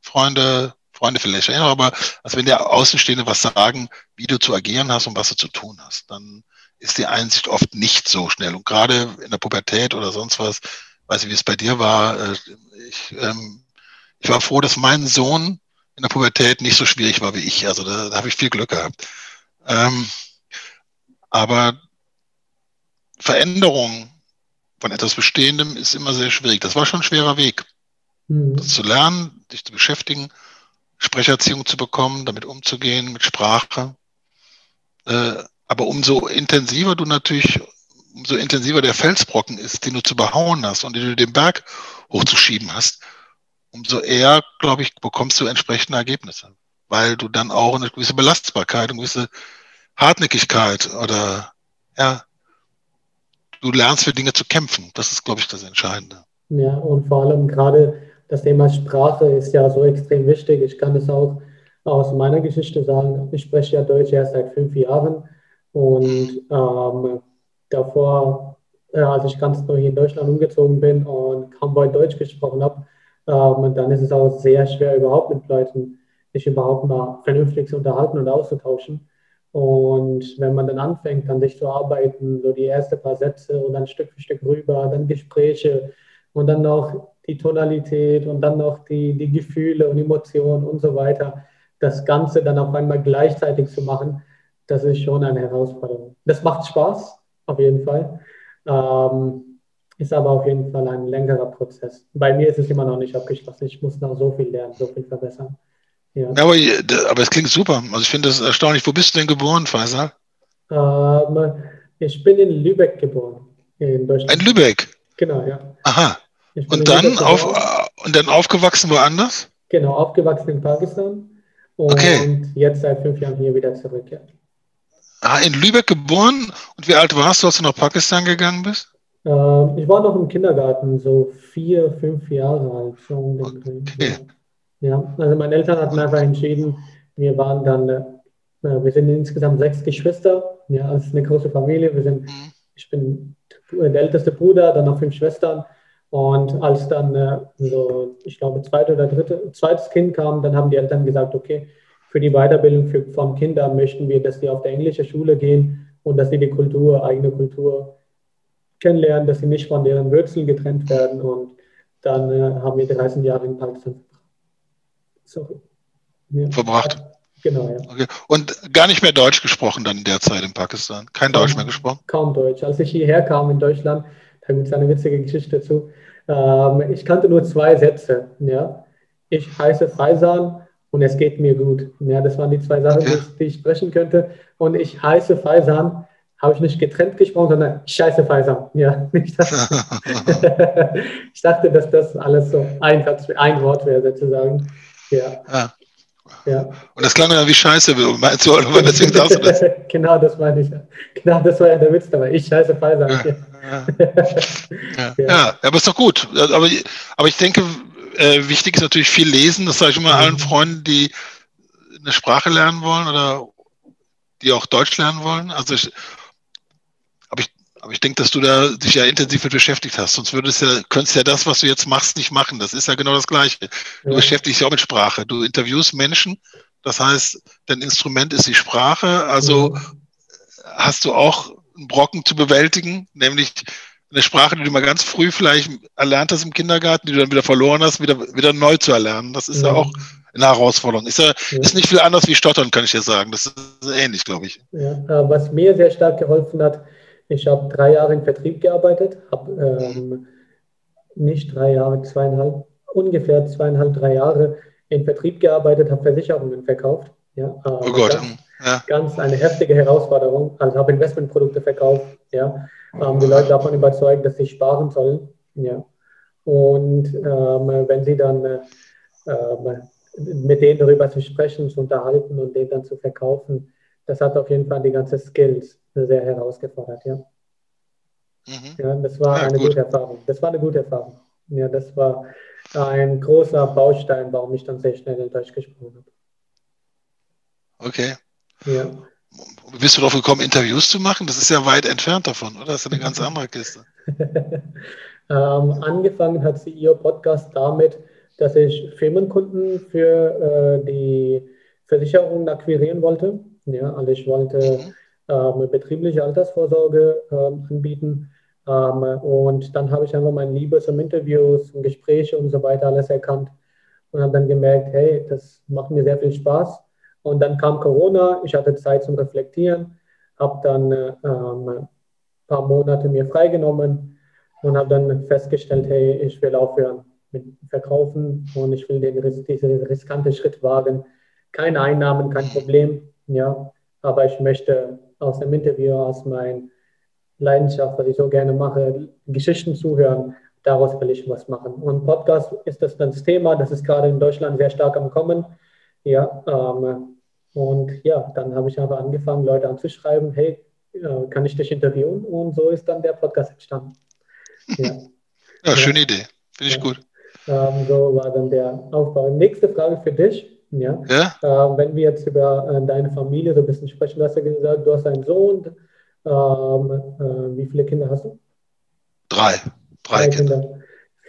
Freunde, Freunde vielleicht, aber als wenn dir Außenstehende was sagen, wie du zu agieren hast und was du zu tun hast. Dann ist die Einsicht oft nicht so schnell. Und gerade in der Pubertät oder sonst was, weiß ich, wie es bei dir war, äh, ich, ähm, ich war froh, dass mein Sohn in der Pubertät nicht so schwierig war wie ich. Also da, da habe ich viel Glück gehabt. Ähm, aber Veränderung von etwas Bestehendem ist immer sehr schwierig. Das war schon ein schwerer Weg. Mhm. Das zu lernen, dich zu beschäftigen, Sprecherziehung zu bekommen, damit umzugehen, mit Sprache. Äh, aber umso intensiver du natürlich, umso intensiver der Felsbrocken ist, den du zu behauen hast und den du den Berg hochzuschieben hast, umso eher, glaube ich, bekommst du entsprechende Ergebnisse. Weil du dann auch eine gewisse Belastbarkeit, eine gewisse Hartnäckigkeit oder ja, du lernst für Dinge zu kämpfen. Das ist, glaube ich, das Entscheidende. Ja, und vor allem gerade das Thema Sprache ist ja so extrem wichtig. Ich kann das auch aus meiner Geschichte sagen. Ich spreche ja Deutsch erst seit fünf Jahren und ähm, davor, äh, als ich ganz neu in Deutschland umgezogen bin und kaum bei Deutsch gesprochen habe, ähm, dann ist es auch sehr schwer, überhaupt mit Leuten sich überhaupt mal vernünftig zu unterhalten und auszutauschen. Und wenn man dann anfängt, an sich zu arbeiten, so die ersten paar Sätze und dann Stück für Stück rüber, dann Gespräche und dann noch die Tonalität und dann noch die, die Gefühle und Emotionen und so weiter, das Ganze dann auf einmal gleichzeitig zu machen, das ist schon eine Herausforderung. Das macht Spaß, auf jeden Fall. Ähm, ist aber auf jeden Fall ein längerer Prozess. Bei mir ist es immer noch nicht abgeschlossen. Ich muss noch so viel lernen, so viel verbessern. Ja. Aber, aber es klingt super. Also ich finde das erstaunlich. Wo bist du denn geboren, Faisal? Ähm, ich bin in Lübeck geboren, in Deutschland. In Lübeck? Genau, ja. Aha. Und dann, auf, und dann aufgewachsen woanders? Genau, aufgewachsen in Pakistan. Und okay. jetzt seit fünf Jahren hier wieder zurück. Ja. Ah, in Lübeck geboren. Und wie alt warst du, als du nach Pakistan gegangen bist? Ähm, ich war noch im Kindergarten, so vier, fünf Jahre alt. So okay. Ja, also meine Eltern hatten einfach entschieden, wir waren dann, äh, wir sind insgesamt sechs Geschwister, ja, es ist eine große Familie. Wir sind, mhm. ich bin der älteste Bruder, dann noch fünf Schwestern. Und als dann äh, so, ich glaube, zweite oder dritte, zweites Kind kam, dann haben die Eltern gesagt, okay, für die Weiterbildung für, von Kindern möchten wir, dass die auf der englischen Schule gehen und dass sie die Kultur, eigene Kultur kennenlernen, dass sie nicht von deren Wurzeln getrennt werden. Und dann äh, haben wir 13 Jahre in Pakistan Sorry. Ja. verbracht. Genau, ja. Okay. Und gar nicht mehr Deutsch gesprochen dann in der Zeit in Pakistan? Kein kaum, Deutsch mehr gesprochen? Kaum Deutsch. Als ich hierher kam in Deutschland, da gibt es eine witzige Geschichte dazu. Ähm, ich kannte nur zwei Sätze. Ja? Ich heiße Faisan und es geht mir gut. Ja, das waren die zwei Sachen, okay. die, ich sprechen könnte. Und ich heiße Faisan, habe ich nicht getrennt gesprochen, sondern Scheiße Faisan. Ja, *laughs* ich dachte, *laughs* *laughs* ich dachte, dass das alles so ein, ein Wort wäre sozusagen. Ja. ja. Ja. Und das klang ja wie Scheiße, meinst *laughs* du, oder deswegen sagst du das? *laughs* genau, das meine ich. Genau, das war ja der Witz dabei. Ich scheiße Pfizer. Ja, ja. ja. *laughs* ja, aber ist doch gut. Aber, aber ich denke, äh, wichtig ist natürlich viel lesen. Das sage ich immer mhm. allen Freunden, die eine Sprache lernen wollen oder die auch Deutsch lernen wollen. Also ich, aber ich denke, dass du da dich ja intensiv mit beschäftigt hast. Sonst würdest ja, könntest ja das, was du jetzt machst, nicht machen. Das ist ja genau das Gleiche. Du ja. beschäftigst dich auch mit Sprache. Du interviewst Menschen. Das heißt, dein Instrument ist die Sprache. Also ja. hast du auch einen Brocken zu bewältigen, nämlich eine Sprache, die du mal ganz früh vielleicht erlernt hast im Kindergarten, die du dann wieder verloren hast, wieder, wieder neu zu erlernen. Das ist ja, ja auch eine Herausforderung. Ist ja, ist nicht viel anders wie Stottern, kann ich dir sagen. Das ist ähnlich, glaube ich. Ja, was mir sehr stark geholfen hat, ich habe drei Jahre im Vertrieb gearbeitet, habe ähm, nicht drei Jahre, zweieinhalb, ungefähr zweieinhalb, drei Jahre im Vertrieb gearbeitet, habe Versicherungen verkauft. Ja, äh, oh Gott. Ganz, ja. ganz, eine heftige Herausforderung. Also habe Investmentprodukte verkauft. Ja, ähm, die Leute davon überzeugt, dass sie sparen sollen. Ja. Und ähm, wenn sie dann äh, ähm, mit denen darüber zu sprechen, zu unterhalten und denen dann zu verkaufen, das hat auf jeden Fall die ganze Skills sehr herausgefordert, ja. Mhm. Ja, das war ja, eine gut. gute Erfahrung. Das war eine gute Erfahrung. Ja, das war ein großer Baustein, warum ich dann sehr schnell in Deutsch gesprochen habe. Okay. Ja. bist du drauf gekommen, Interviews zu machen? Das ist ja weit entfernt davon, oder? Das ist eine ganz andere Kiste. *laughs* ähm, angefangen hat CEO Podcast damit, dass ich Firmenkunden für äh, die Versicherungen akquirieren wollte. Ja, also ich wollte mhm. ähm, betriebliche Altersvorsorge ähm, anbieten. Ähm, und dann habe ich einfach mein Liebe zum Interviews und Gespräche und so weiter alles erkannt und habe dann gemerkt, hey, das macht mir sehr viel Spaß. Und dann kam Corona, ich hatte Zeit zum Reflektieren, habe dann äh, ein paar Monate mir freigenommen und habe dann festgestellt, hey, ich will aufhören mit Verkaufen und ich will den, diesen riskanten Schritt wagen. Keine Einnahmen, kein Problem, ja, aber ich möchte aus dem Interview, aus meiner Leidenschaft, was ich so gerne mache, Geschichten zuhören, daraus will ich was machen. Und Podcast ist das dann das Thema, das ist gerade in Deutschland sehr stark am Kommen. Ja, ähm, und ja, dann habe ich aber angefangen, Leute anzuschreiben, hey, äh, kann ich dich interviewen? Und so ist dann der Podcast entstanden. Ja, *laughs* ja schöne. Idee. Finde ich ja. gut. Ähm, so war dann der Aufbau. Nächste Frage für dich. Ja. ja? Äh, wenn wir jetzt über äh, deine Familie so ein bisschen sprechen, du hast ja gesagt, du hast einen Sohn. Ähm, äh, wie viele Kinder hast du? Drei. Drei, Drei Kinder. Kinder.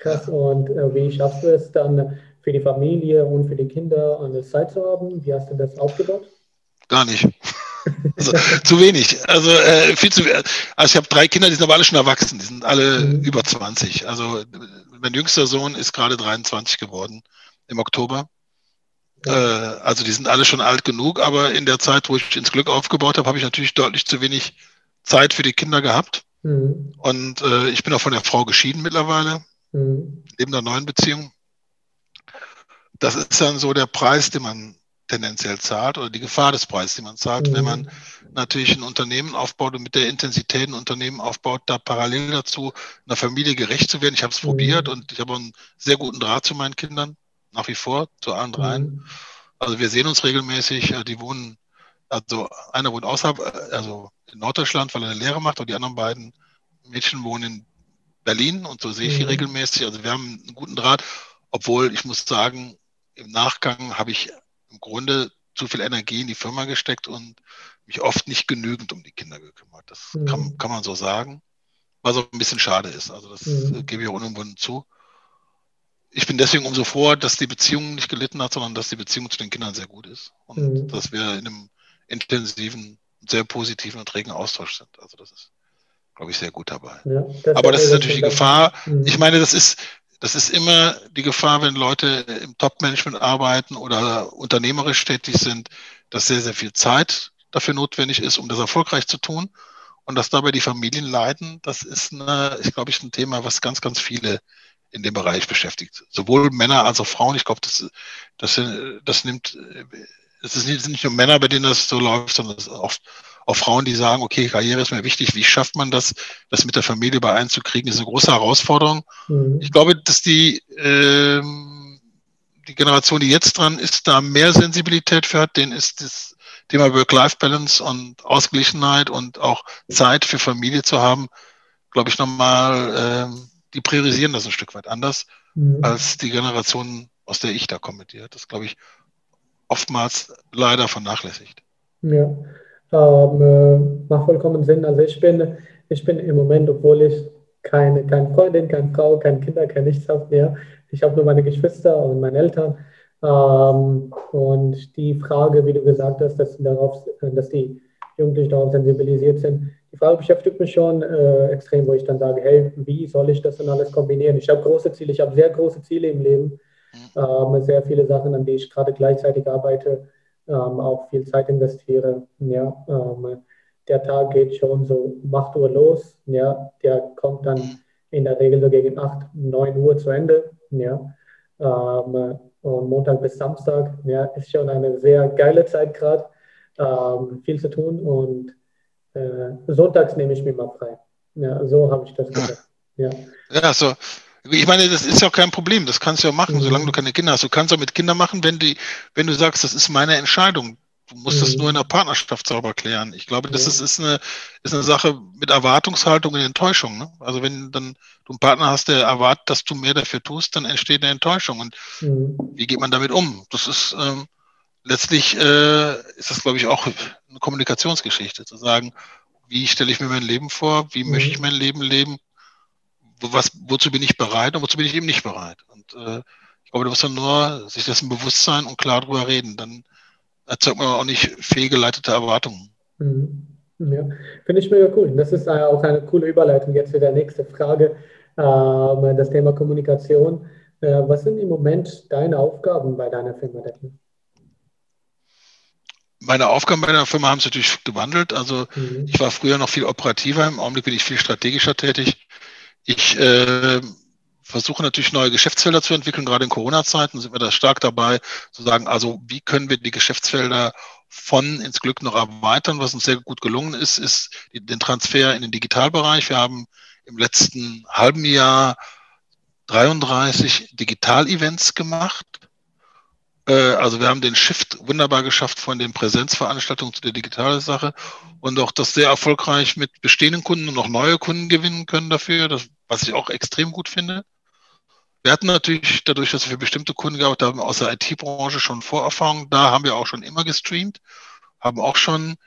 Krass. Und äh, wie schaffst du es dann für die Familie und für die Kinder eine Zeit zu haben? Wie hast du das aufgebaut? Gar nicht. *laughs* Also, zu wenig. Also äh, viel zu Also ich habe drei Kinder, die sind aber alle schon erwachsen. Die sind alle mhm. über 20. Also mein jüngster Sohn ist gerade 23 geworden im Oktober. Äh, also die sind alle schon alt genug, aber in der Zeit, wo ich ins Glück aufgebaut habe, habe ich natürlich deutlich zu wenig Zeit für die Kinder gehabt. Mhm. Und äh, ich bin auch von der Frau geschieden mittlerweile, mhm. neben der neuen Beziehung. Das ist dann so der Preis, den man tendenziell zahlt oder die Gefahr des Preises, die man zahlt, mhm. wenn man natürlich ein Unternehmen aufbaut und mit der Intensität ein Unternehmen aufbaut, da parallel dazu einer Familie gerecht zu werden. Ich habe es mhm. probiert und ich habe einen sehr guten Draht zu meinen Kindern, nach wie vor, zu allen dreien. Mhm. Also wir sehen uns regelmäßig, äh, die wohnen, also einer wohnt außerhalb, äh, also in Norddeutschland, weil er eine Lehre macht und die anderen beiden Mädchen wohnen in Berlin und so sehe ich die mhm. regelmäßig. Also wir haben einen guten Draht, obwohl ich muss sagen, im Nachgang habe ich im Grunde zu viel Energie in die Firma gesteckt und mich oft nicht genügend um die Kinder gekümmert. Das mhm. kann, kann man so sagen, was auch ein bisschen schade ist. Also das mhm. gebe ich auch unumwunden zu. Ich bin deswegen umso froh, dass die Beziehung nicht gelitten hat, sondern dass die Beziehung zu den Kindern sehr gut ist und mhm. dass wir in einem intensiven, sehr positiven und regen Austausch sind. Also das ist, glaube ich, sehr gut dabei. Ja, das Aber das ist natürlich die Gefahr. Mhm. Ich meine, das ist, das ist immer die Gefahr, wenn Leute im Top-Management arbeiten oder unternehmerisch tätig sind, dass sehr, sehr viel Zeit dafür notwendig ist, um das erfolgreich zu tun. Und dass dabei die Familien leiden, das ist, eine, ist glaube ich, ein Thema, was ganz, ganz viele in dem Bereich beschäftigt. Sowohl Männer als auch Frauen. Ich glaube, das, das, das nimmt, es sind nicht nur Männer, bei denen das so läuft, sondern es ist oft auch Frauen, die sagen, okay, Karriere ist mir wichtig, wie schafft man das, das mit der Familie übereinzukriegen, ist eine große Herausforderung. Mhm. Ich glaube, dass die, ähm, die Generation, die jetzt dran ist, da mehr Sensibilität für hat, denen ist das Thema Work-Life-Balance und Ausgeglichenheit und auch Zeit für Familie zu haben, glaube ich, nochmal, ähm, die priorisieren das ein Stück weit anders mhm. als die Generation, aus der ich da komme. Die hat das, glaube ich, oftmals leider vernachlässigt. Ja, ähm, äh, macht vollkommen Sinn. Also ich bin, ich bin im Moment, obwohl ich keine, keine Freundin, keine Frau, keine Kinder, kein nichts habe mehr. Ich habe nur meine Geschwister und meine Eltern. Ähm, und die Frage, wie du gesagt hast, dass, darauf, dass die Jugendlichen darauf sensibilisiert sind, die Frage beschäftigt mich schon äh, extrem, wo ich dann sage, hey, wie soll ich das denn alles kombinieren? Ich habe große Ziele, ich habe sehr große Ziele im Leben, mhm. ähm, sehr viele Sachen, an die ich gerade gleichzeitig arbeite ähm, auch viel Zeit investiere. Ja, ähm, der Tag geht schon so um 8 Uhr los. Ja, der kommt dann in der Regel so gegen 8, 9 Uhr zu Ende. Ja, ähm, und Montag bis Samstag ja, ist schon eine sehr geile Zeit gerade. Ähm, viel zu tun und äh, sonntags nehme ich mir mal frei. Ja, so habe ich das *laughs* gesagt. Ja, ja so ich meine, das ist ja auch kein Problem. Das kannst du ja machen, mhm. solange du keine Kinder hast. Du kannst auch mit Kindern machen, wenn, die, wenn du sagst, das ist meine Entscheidung. Du musst mhm. das nur in der Partnerschaft sauber klären. Ich glaube, das ja. ist, ist, eine, ist eine Sache mit Erwartungshaltung und Enttäuschung. Ne? Also wenn dann du einen Partner hast, der erwartet, dass du mehr dafür tust, dann entsteht eine Enttäuschung. Und mhm. wie geht man damit um? Das ist ähm, letztlich äh, ist das, glaube ich, auch eine Kommunikationsgeschichte, zu sagen, wie stelle ich mir mein Leben vor, wie mhm. möchte ich mein Leben leben, was, wozu bin ich bereit und wozu bin ich eben nicht bereit. Und äh, ich glaube, da muss man nur sich dessen bewusst sein und klar drüber reden. Dann erzeugt man auch nicht fehlgeleitete Erwartungen. Mhm. Ja, finde ich mega cool. Das ist auch eine coole Überleitung jetzt für die nächste Frage, ähm, das Thema Kommunikation. Äh, was sind im Moment deine Aufgaben bei deiner Firma, Detlef? Meine Aufgaben bei der Firma haben sich natürlich gewandelt. Also mhm. ich war früher noch viel operativer, im Augenblick bin ich viel strategischer tätig. Ich äh, versuche natürlich neue Geschäftsfelder zu entwickeln. Gerade in Corona-Zeiten sind wir da stark dabei, zu sagen, also wie können wir die Geschäftsfelder von ins Glück noch erweitern. Was uns sehr gut gelungen ist, ist den Transfer in den Digitalbereich. Wir haben im letzten halben Jahr 33 Digital-Events gemacht. Äh, also wir haben den Shift wunderbar geschafft von den Präsenzveranstaltungen zu der digitalen Sache und auch das sehr erfolgreich mit bestehenden Kunden und auch neue Kunden gewinnen können dafür, das, was ich auch extrem gut finde. Wir hatten natürlich dadurch, dass wir für bestimmte Kunden gearbeitet haben, aus der IT-Branche schon Vorerfahrung. Da haben wir auch schon immer gestreamt, haben auch schon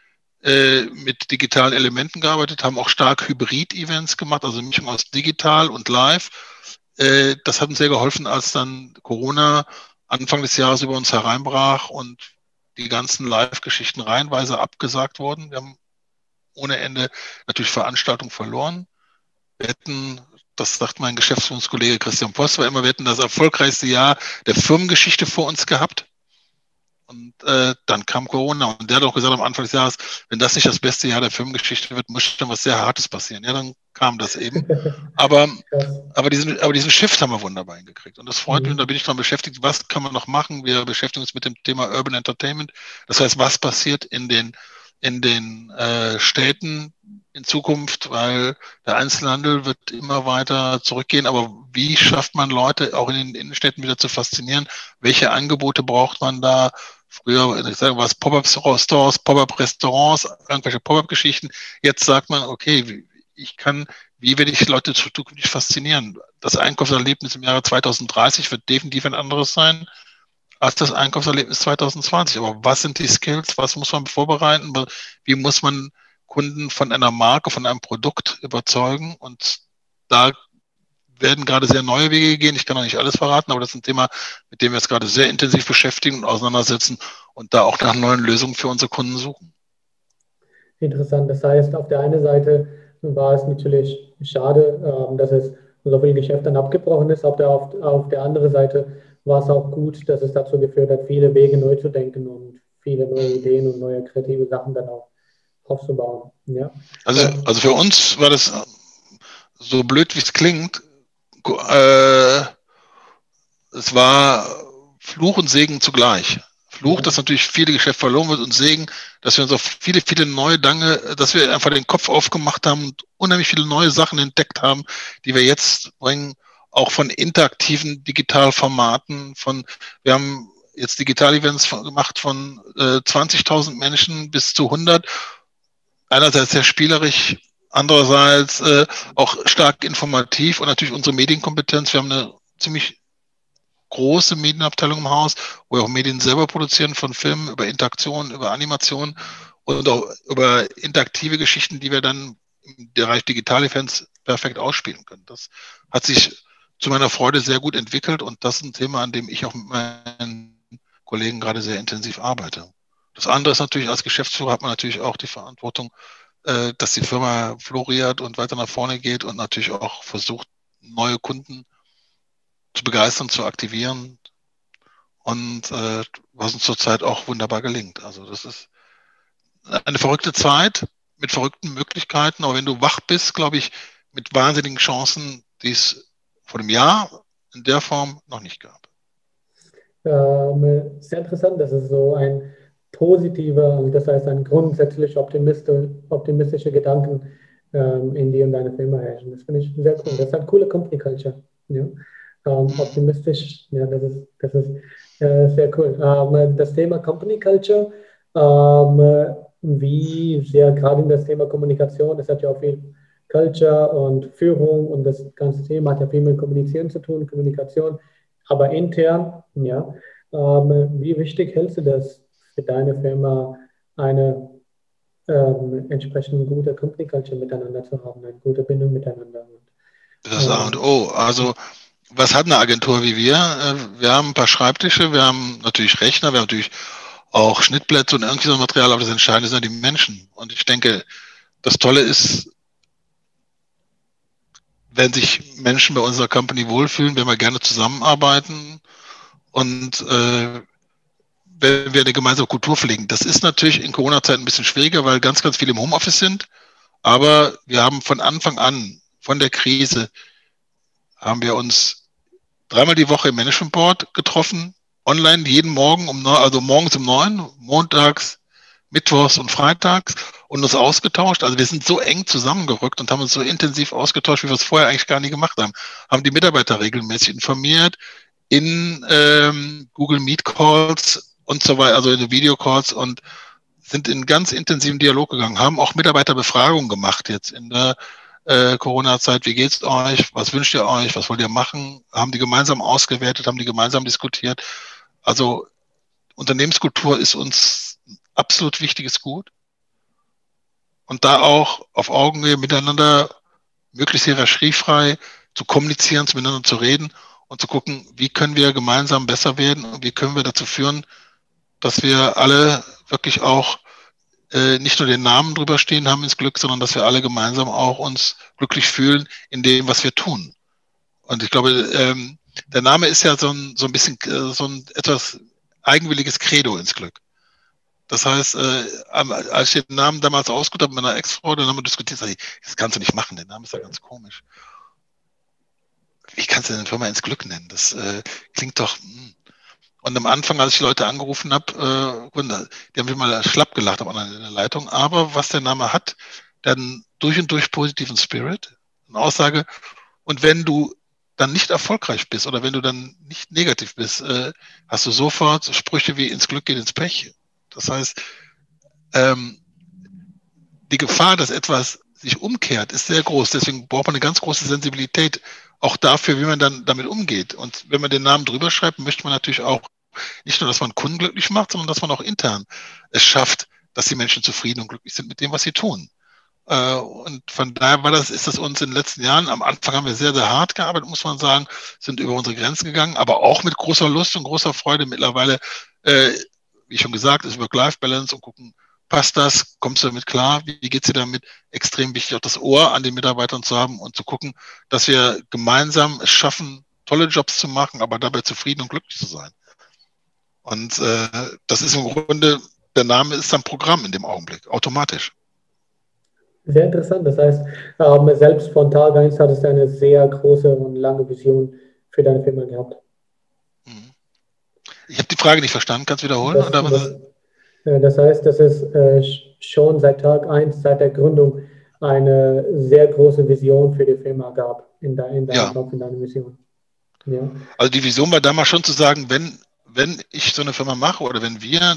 äh, mit digitalen Elementen gearbeitet, haben auch stark Hybrid-Events gemacht, also Mischung aus digital und live. Äh, das hat uns sehr geholfen, als dann Corona Anfang des Jahres über uns hereinbrach und die ganzen Live-Geschichten reihenweise abgesagt wurden. Wir haben ohne Ende natürlich Veranstaltungen verloren. Wir hätten das sagt mein Geschäftsführungskollege Christian Post, war immer, wir hätten das erfolgreichste Jahr der Firmengeschichte vor uns gehabt. Und äh, dann kam Corona und der hat auch gesagt am Anfang des Jahres, wenn das nicht das beste Jahr der Firmengeschichte wird, muss dann was sehr Hartes passieren. Ja, dann kam das eben. *laughs* Aber, aber, diesen, aber diesen Shift haben wir wunderbar hingekriegt. Und das freut mhm. mich und da bin ich dran beschäftigt, was kann man noch machen? Wir beschäftigen uns mit dem Thema Urban Entertainment. Das heißt, was passiert in den, in den äh, Städten, in Zukunft, weil der Einzelhandel wird immer weiter zurückgehen. Aber wie schafft man Leute auch in den Innenstädten wieder zu faszinieren? Welche Angebote braucht man da? Früher, ich sage was, Pop-up-Stores, Pop-up-Restaurants, irgendwelche Pop-up-Geschichten. Jetzt sagt man, okay, ich kann, wie werde ich Leute zukünftig faszinieren? Das Einkaufserlebnis im Jahre 2030 wird definitiv ein anderes sein als das Einkaufserlebnis 2020. Aber was sind die Skills? Was muss man vorbereiten? Wie muss man Kunden von einer Marke, von einem Produkt überzeugen. Und da werden gerade sehr neue Wege gehen. Ich kann noch nicht alles verraten, aber das ist ein Thema, mit dem wir uns gerade sehr intensiv beschäftigen und auseinandersetzen und da auch nach neuen Lösungen für unsere Kunden suchen. Interessant. Das heißt, auf der einen Seite war es natürlich schade, ähm, dass es so viel Geschäft dann abgebrochen ist. Auf der, auf, auf der anderen Seite war es auch gut, dass es dazu geführt hat, viele Wege neu zu denken und viele neue Ideen und neue kreative Sachen dann auch aufzubauen. Ja. Also, also für uns war das so blöd, wie es klingt. Äh, es war Fluch und Segen zugleich. Fluch, dass natürlich viele Geschäfte verloren wird und Segen, dass wir uns auf viele, viele neue Dinge, dass wir einfach den Kopf aufgemacht haben und unheimlich viele neue Sachen entdeckt haben, die wir jetzt bringen, auch von interaktiven Digitalformaten, von, wir haben jetzt Digital-Events gemacht von äh, 20.000 Menschen bis zu 100 einerseits sehr spielerisch, andererseits äh, auch stark informativ und natürlich unsere Medienkompetenz. Wir haben eine ziemlich große Medienabteilung im Haus, wo wir auch Medien selber produzieren, von Filmen über Interaktion, über Animation und auch über interaktive Geschichten, die wir dann im Bereich digitale Fans perfekt ausspielen können. Das hat sich zu meiner Freude sehr gut entwickelt und das ist ein Thema, an dem ich auch mit meinen Kollegen gerade sehr intensiv arbeite. Das andere ist natürlich, als Geschäftsführer hat man natürlich auch die Verantwortung, äh, dass die Firma floriert und weiter nach vorne geht und natürlich auch versucht, neue Kunden zu begeistern, zu aktivieren. Und äh, was uns zurzeit auch wunderbar gelingt. Also das ist eine verrückte Zeit mit verrückten Möglichkeiten, aber wenn du wach bist, glaube ich, mit wahnsinnigen Chancen, die es vor dem Jahr in der Form noch nicht gab. Ähm, sehr interessant, dass es so ein positiver, das heißt ein grundsätzlich optimistische Gedanken ähm, in dir und deiner Firma herrschen. Das finde ich sehr cool. Das ist eine coole Company Culture. Ja? Ähm, optimistisch, ja, das ist, das ist äh, sehr cool. Ähm, das Thema Company Culture, ähm, wie sehr gerade in das Thema Kommunikation, das hat ja auch viel Culture und Führung und das ganze Thema hat ja viel mit Kommunizieren zu tun, Kommunikation, aber intern, ja. Ähm, wie wichtig hältst du das für deine Firma eine ähm, entsprechend gute Company Culture miteinander zu haben, eine gute Bindung miteinander. Das ist A und O. Also was hat eine Agentur wie wir? Äh, wir haben ein paar Schreibtische, wir haben natürlich Rechner, wir haben natürlich auch Schnittblätter und irgendwie so Material, aber das Entscheidende sind ja die Menschen. Und ich denke, das Tolle ist, wenn sich Menschen bei unserer Company wohlfühlen, wenn wir gerne zusammenarbeiten und äh, wenn wir eine gemeinsame Kultur pflegen. Das ist natürlich in Corona-Zeiten ein bisschen schwieriger, weil ganz, ganz viele im Homeoffice sind. Aber wir haben von Anfang an, von der Krise, haben wir uns dreimal die Woche im Management Board getroffen, online jeden Morgen um also morgens um neun, montags, mittwochs und freitags und uns ausgetauscht. Also wir sind so eng zusammengerückt und haben uns so intensiv ausgetauscht, wie wir es vorher eigentlich gar nie gemacht haben. Haben die Mitarbeiter regelmäßig informiert in ähm, Google Meet Calls und so weiter, also in Videocalls und sind in ganz intensiven Dialog gegangen, haben auch Mitarbeiterbefragungen gemacht jetzt in der äh, Corona-Zeit. Wie geht's euch? Was wünscht ihr euch? Was wollt ihr machen? Haben die gemeinsam ausgewertet, haben die gemeinsam diskutiert. Also Unternehmenskultur ist uns absolut wichtiges Gut. Und da auch auf Augenhöhe miteinander möglichst hierarchiefrei zu kommunizieren, miteinander zu reden und zu gucken, wie können wir gemeinsam besser werden und wie können wir dazu führen, dass wir alle wirklich auch äh, nicht nur den Namen drüber stehen haben ins Glück, sondern dass wir alle gemeinsam auch uns glücklich fühlen in dem, was wir tun. Und ich glaube, ähm, der Name ist ja so ein, so ein bisschen äh, so ein etwas eigenwilliges Credo ins Glück. Das heißt, äh, als ich den Namen damals ausgedacht habe mit meiner Ex-Frau, dann haben wir diskutiert, sag ich, das kannst du nicht machen, der Name ist ja ganz komisch. Wie kannst du denn Firma ins Glück nennen? Das äh, klingt doch. Mh. Und am Anfang, als ich Leute angerufen habe, äh, die haben mich mal schlapp gelacht am anderen in der Leitung. Aber was der Name hat, dann durch und durch positiven Spirit, eine Aussage. Und wenn du dann nicht erfolgreich bist oder wenn du dann nicht negativ bist, äh, hast du sofort Sprüche wie ins Glück geht ins Pech. Das heißt, ähm, die Gefahr, dass etwas sich umkehrt, ist sehr groß. Deswegen braucht man eine ganz große Sensibilität auch dafür, wie man dann damit umgeht. Und wenn man den Namen drüber schreibt, möchte man natürlich auch nicht nur, dass man Kunden glücklich macht, sondern dass man auch intern es schafft, dass die Menschen zufrieden und glücklich sind mit dem, was sie tun. Äh, und von daher war das, ist das uns in den letzten Jahren, am Anfang haben wir sehr, sehr hart gearbeitet, muss man sagen, sind über unsere Grenzen gegangen, aber auch mit großer Lust und großer Freude. Mittlerweile, äh, wie schon gesagt, ist Work-Life-Balance und gucken, passt das, kommst du damit klar, wie geht's dir damit? Extrem wichtig, auch das Ohr an den Mitarbeitern zu haben und zu gucken, dass wir gemeinsam es schaffen, tolle Jobs zu machen, aber dabei zufrieden und glücklich zu sein. Und äh, das ist im Grunde, der Name ist ein Programm in dem Augenblick, automatisch. Sehr interessant. Das heißt, ähm, selbst von Tag 1 hattest du eine sehr große und lange Vision für deine Firma gehabt. Mhm. Ich habe die Frage nicht verstanden. Kannst du wiederholen? Das, das, das heißt, dass es äh, schon seit Tag 1, seit der Gründung, eine sehr große Vision für die Firma gab in, de, in, deinem ja. Kopf, in deiner Mission. Ja. Also die Vision war damals schon zu sagen, wenn, wenn ich so eine Firma mache oder wenn wir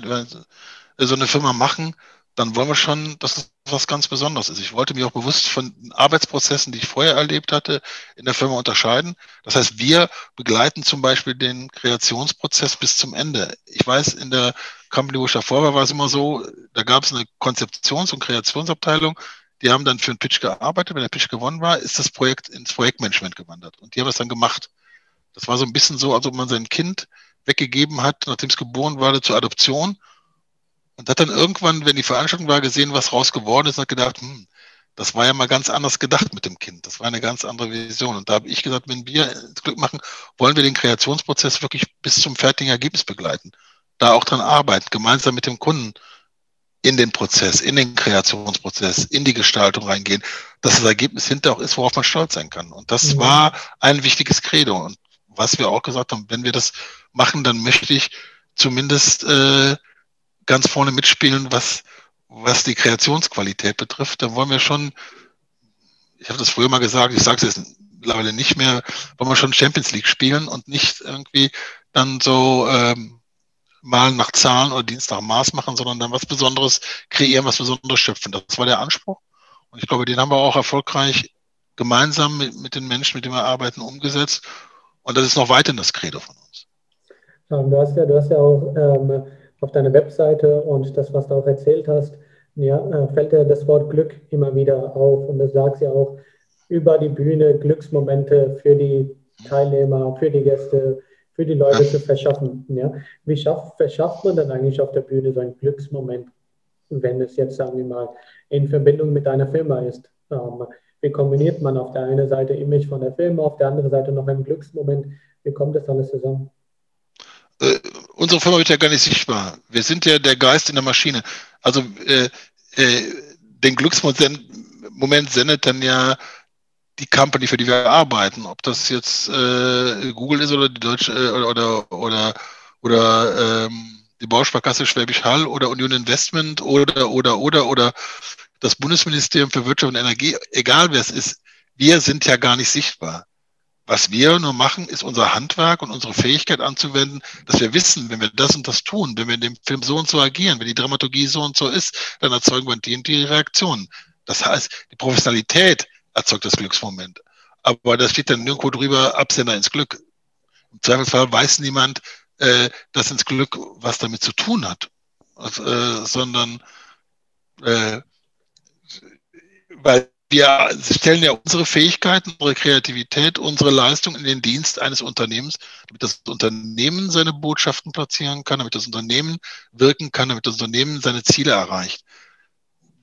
so eine Firma machen, dann wollen wir schon, dass es was ganz Besonderes ist. Ich wollte mich auch bewusst von Arbeitsprozessen, die ich vorher erlebt hatte, in der Firma unterscheiden. Das heißt, wir begleiten zum Beispiel den Kreationsprozess bis zum Ende. Ich weiß, in der Company, wo ich davor war, war es immer so, da gab es eine Konzeptions- und Kreationsabteilung, die haben dann für einen Pitch gearbeitet. Wenn der Pitch gewonnen war, ist das Projekt ins Projektmanagement gewandert. Und die haben das dann gemacht. Das war so ein bisschen so, als ob man sein Kind weggegeben hat, nachdem es geboren wurde, zur Adoption und hat dann irgendwann, wenn die Veranstaltung war, gesehen, was raus geworden ist und hat gedacht, hm, das war ja mal ganz anders gedacht mit dem Kind. Das war eine ganz andere Vision. Und da habe ich gesagt, wenn wir ins Glück machen, wollen wir den Kreationsprozess wirklich bis zum fertigen Ergebnis begleiten. Da auch dran arbeiten, gemeinsam mit dem Kunden in den Prozess, in den Kreationsprozess, in die Gestaltung reingehen, dass das Ergebnis hinterher auch ist, worauf man stolz sein kann. Und das mhm. war ein wichtiges Credo. Und was wir auch gesagt haben, wenn wir das machen, dann möchte ich zumindest äh, ganz vorne mitspielen, was, was die Kreationsqualität betrifft. Da wollen wir schon, ich habe das früher mal gesagt, ich sage es jetzt mittlerweile nicht mehr, wollen wir schon Champions League spielen und nicht irgendwie dann so ähm, mal nach Zahlen oder Dienst nach Maß machen, sondern dann was Besonderes kreieren, was Besonderes schöpfen. Das war der Anspruch. Und ich glaube, den haben wir auch erfolgreich gemeinsam mit, mit den Menschen, mit denen wir arbeiten, umgesetzt. Und das ist noch weiterhin das Credo von uns. du hast ja, du hast ja auch ähm, auf deiner Webseite und das, was du auch erzählt hast, ja, äh, fällt dir das Wort Glück immer wieder auf. Und du sagst ja auch über die Bühne Glücksmomente für die Teilnehmer, für die Gäste, für die Leute zu verschaffen. Ja. Wie schafft, verschafft man dann eigentlich auf der Bühne so einen Glücksmoment, wenn es jetzt, sagen wir mal, in Verbindung mit einer Firma ist? Ähm, wie kombiniert man auf der einen Seite Image von der Firma, auf der anderen Seite noch einen Glücksmoment? Wie kommt das alles zusammen? Äh, unsere Firma wird ja gar nicht sichtbar. Wir sind ja der Geist in der Maschine. Also äh, äh, den Glücksmoment sendet dann ja die Company, für die wir arbeiten, ob das jetzt äh, Google ist oder die Deutsche äh, oder oder oder ähm, die Bausparkasse Schwäbisch Hall oder Union Investment oder oder oder oder das Bundesministerium für Wirtschaft und Energie, egal wer es ist, wir sind ja gar nicht sichtbar. Was wir nur machen, ist unser Handwerk und unsere Fähigkeit anzuwenden, dass wir wissen, wenn wir das und das tun, wenn wir in dem Film so und so agieren, wenn die Dramaturgie so und so ist, dann erzeugen wir die und die Reaktionen. Das heißt, die Professionalität erzeugt das Glücksmoment. Aber das steht dann nirgendwo drüber, Absender ins Glück. Im Zweifelsfall weiß niemand, äh, dass ins Glück was damit zu tun hat, also, äh, sondern äh, weil wir stellen ja unsere Fähigkeiten, unsere Kreativität, unsere Leistung in den Dienst eines Unternehmens, damit das Unternehmen seine Botschaften platzieren kann, damit das Unternehmen wirken kann, damit das Unternehmen seine Ziele erreicht.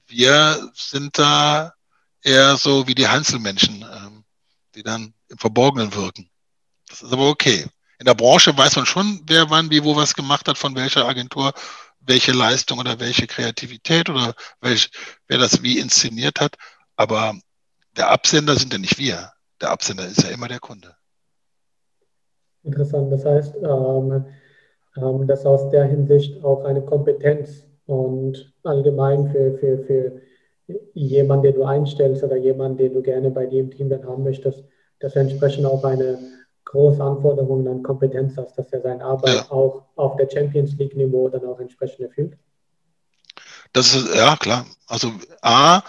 Wir sind da eher so wie die Einzelmenschen, ähm, die dann im Verborgenen wirken. Das ist aber okay. In der Branche weiß man schon, wer wann, wie, wo was gemacht hat, von welcher Agentur, welche Leistung oder welche Kreativität oder welch, wer das wie inszeniert hat. Aber der Absender sind ja nicht wir. Der Absender ist ja immer der Kunde. Interessant. Das heißt, ähm, ähm, dass aus der Hinsicht auch eine Kompetenz und allgemein für, für, für jemanden, den du einstellst oder jemanden, den du gerne bei dir im Team dann haben möchtest, dass er entsprechend auch eine große Anforderung an Kompetenz hast, dass er seine Arbeit ja. auch auf der Champions League Niveau dann auch entsprechend erfüllt? Das ist, ja klar. Also A,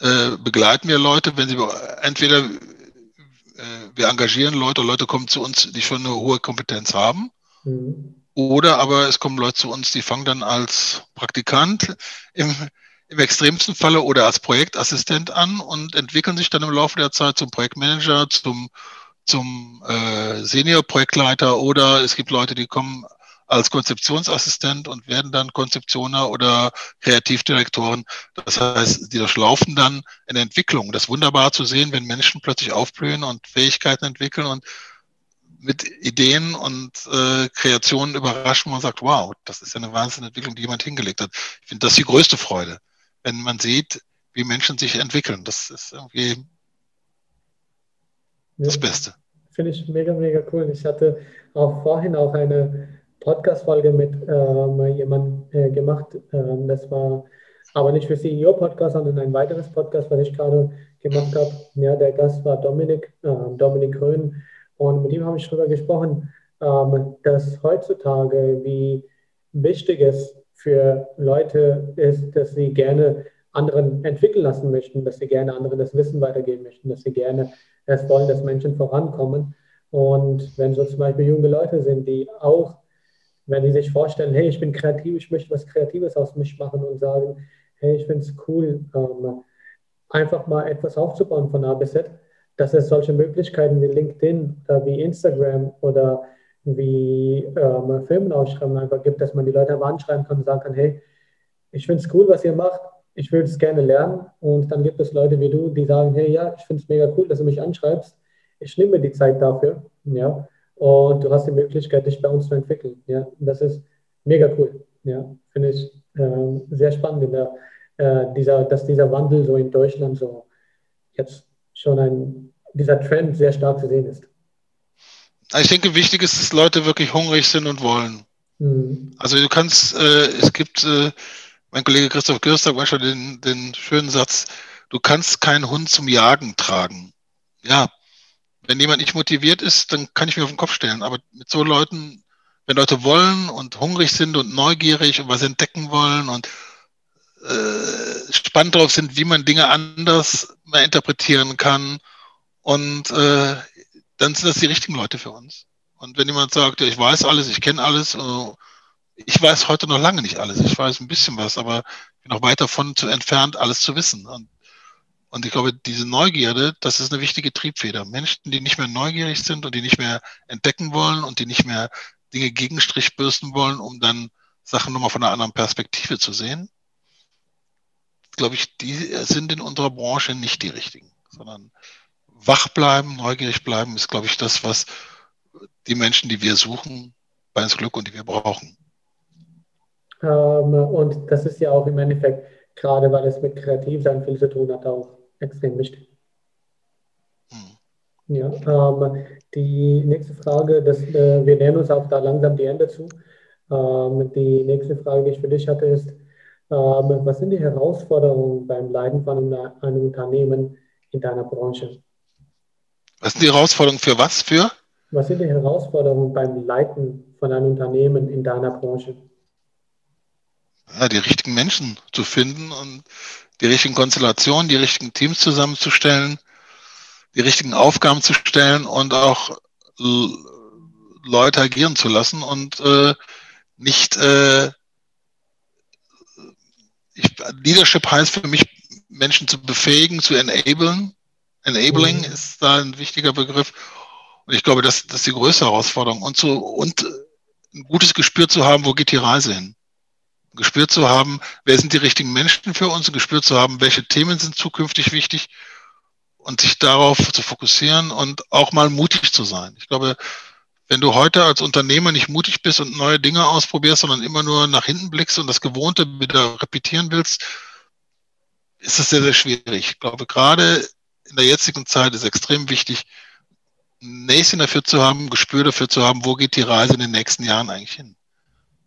äh, begleiten wir Leute, wenn sie entweder äh, wir engagieren Leute, Leute kommen zu uns, die schon eine hohe Kompetenz haben. Mhm. Oder aber es kommen Leute zu uns, die fangen dann als Praktikant im, im extremsten Falle oder als Projektassistent an und entwickeln sich dann im Laufe der Zeit zum Projektmanager, zum, zum äh, Senior-Projektleiter oder es gibt Leute, die kommen als Konzeptionsassistent und werden dann Konzeptioner oder Kreativdirektoren. Das heißt, die durchlaufen dann eine Entwicklung. Das ist wunderbar zu sehen, wenn Menschen plötzlich aufblühen und Fähigkeiten entwickeln und mit Ideen und äh, Kreationen überraschen und sagt, wow, das ist ja eine Wahnsinnentwicklung, die jemand hingelegt hat. Ich finde das die größte Freude, wenn man sieht, wie Menschen sich entwickeln. Das ist irgendwie ja. das Beste. Finde ich mega, mega cool. Ich hatte auch vorhin auch eine Podcast-Folge mit ähm, jemandem äh, gemacht. Ähm, das war aber nicht für CEO-Podcast, sondern ein weiteres Podcast, was ich gerade gemacht habe. Ja, der Gast war Dominik, äh, Dominik Grün. Und mit ihm habe ich darüber gesprochen, ähm, dass heutzutage, wie wichtig es für Leute ist, dass sie gerne anderen entwickeln lassen möchten, dass sie gerne anderen das Wissen weitergeben möchten, dass sie gerne es wollen, dass Menschen vorankommen. Und wenn so zum Beispiel junge Leute sind, die auch wenn die sich vorstellen, hey, ich bin kreativ, ich möchte was Kreatives aus mich machen und sagen, hey, ich finde es cool, ähm, einfach mal etwas aufzubauen von A bis Z, dass es solche Möglichkeiten wie LinkedIn, äh, wie Instagram oder wie ähm, Firmenausschreiben einfach gibt, dass man die Leute aber anschreiben kann und sagen kann, hey, ich finde es cool, was ihr macht, ich würde es gerne lernen. Und dann gibt es Leute wie du, die sagen, hey, ja, ich finde es mega cool, dass du mich anschreibst. Ich nehme mir die Zeit dafür. Ja und du hast die Möglichkeit, dich bei uns zu entwickeln. Ja, das ist mega cool. Ja, finde ich äh, sehr spannend, der, äh, dieser, dass dieser Wandel so in Deutschland so jetzt schon ein, dieser Trend sehr stark zu sehen ist. Ich denke, wichtig ist, dass Leute wirklich hungrig sind und wollen. Mhm. Also du kannst, äh, es gibt, äh, mein Kollege Christoph Gürster manchmal den, den schönen Satz, du kannst keinen Hund zum Jagen tragen. Ja, wenn jemand nicht motiviert ist, dann kann ich mir auf den Kopf stellen. Aber mit so Leuten, wenn Leute wollen und hungrig sind und neugierig und was entdecken wollen und äh, spannend drauf sind, wie man Dinge anders mal interpretieren kann, und äh, dann sind das die richtigen Leute für uns. Und wenn jemand sagt, ich weiß alles, ich kenne alles, äh, ich weiß heute noch lange nicht alles. Ich weiß ein bisschen was, aber ich bin noch weit davon zu entfernt, alles zu wissen. Und, und ich glaube, diese Neugierde, das ist eine wichtige Triebfeder. Menschen, die nicht mehr neugierig sind und die nicht mehr entdecken wollen und die nicht mehr Dinge gegenstrich bürsten wollen, um dann Sachen nochmal von einer anderen Perspektive zu sehen, glaube ich, die sind in unserer Branche nicht die richtigen, sondern wach bleiben, neugierig bleiben, ist, glaube ich, das, was die Menschen, die wir suchen, bei uns Glück und die wir brauchen. Ähm, und das ist ja auch im Endeffekt, gerade weil es mit Kreativsein viel zu tun hat, auch extrem wichtig. Hm. Ja, ähm, die nächste Frage, das, äh, wir nähern uns auch da langsam die Ende zu. Ähm, die nächste Frage, die ich für dich hatte, ist, ähm, was sind die Herausforderungen beim Leiten von einem, einem Unternehmen in deiner Branche? Was sind die Herausforderungen für was? Für? Was sind die Herausforderungen beim Leiten von einem Unternehmen in deiner Branche? ja, die richtigen Menschen zu finden und die richtigen Konstellationen, die richtigen Teams zusammenzustellen, die richtigen Aufgaben zu stellen und auch Leute agieren zu lassen und äh, nicht äh, ich, Leadership heißt für mich, Menschen zu befähigen, zu enablen. Enabling mhm. ist da ein wichtiger Begriff. Und ich glaube, das, das ist die größte Herausforderung. Und, zu, und ein gutes Gespür zu haben, wo geht die Reise hin gespürt zu haben, wer sind die richtigen Menschen für uns, gespürt zu haben, welche Themen sind zukünftig wichtig und sich darauf zu fokussieren und auch mal mutig zu sein. Ich glaube, wenn du heute als Unternehmer nicht mutig bist und neue Dinge ausprobierst, sondern immer nur nach hinten blickst und das Gewohnte wieder repetieren willst, ist das sehr, sehr schwierig. Ich glaube, gerade in der jetzigen Zeit ist extrem wichtig, ein Näschen dafür zu haben, Gespür dafür zu haben, wo geht die Reise in den nächsten Jahren eigentlich hin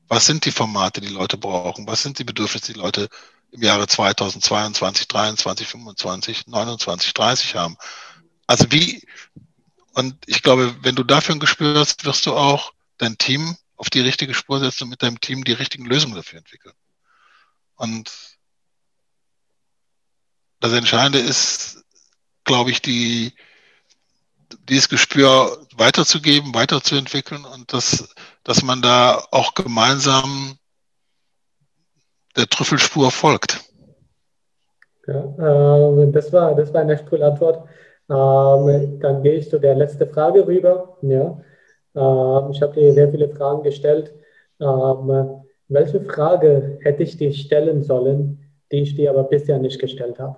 was sind die Formate, die Leute brauchen? Was sind die Bedürfnisse, die Leute im Jahre 2022, 23, 25, 29, 30 haben? Also wie, und ich glaube, wenn du dafür ein Gespür hast, wirst du auch dein Team auf die richtige Spur setzen und mit deinem Team die richtigen Lösungen dafür entwickeln. Und das Entscheidende ist, glaube ich, die, dieses Gespür weiterzugeben, weiterzuentwickeln und das dass man da auch gemeinsam der Trüffelspur folgt. Ja, äh, das, war, das war eine coole Antwort. Ähm, dann gehe ich zu der letzten Frage rüber. Ja. Ähm, ich habe dir sehr viele Fragen gestellt. Ähm, welche Frage hätte ich dir stellen sollen, die ich dir aber bisher nicht gestellt habe?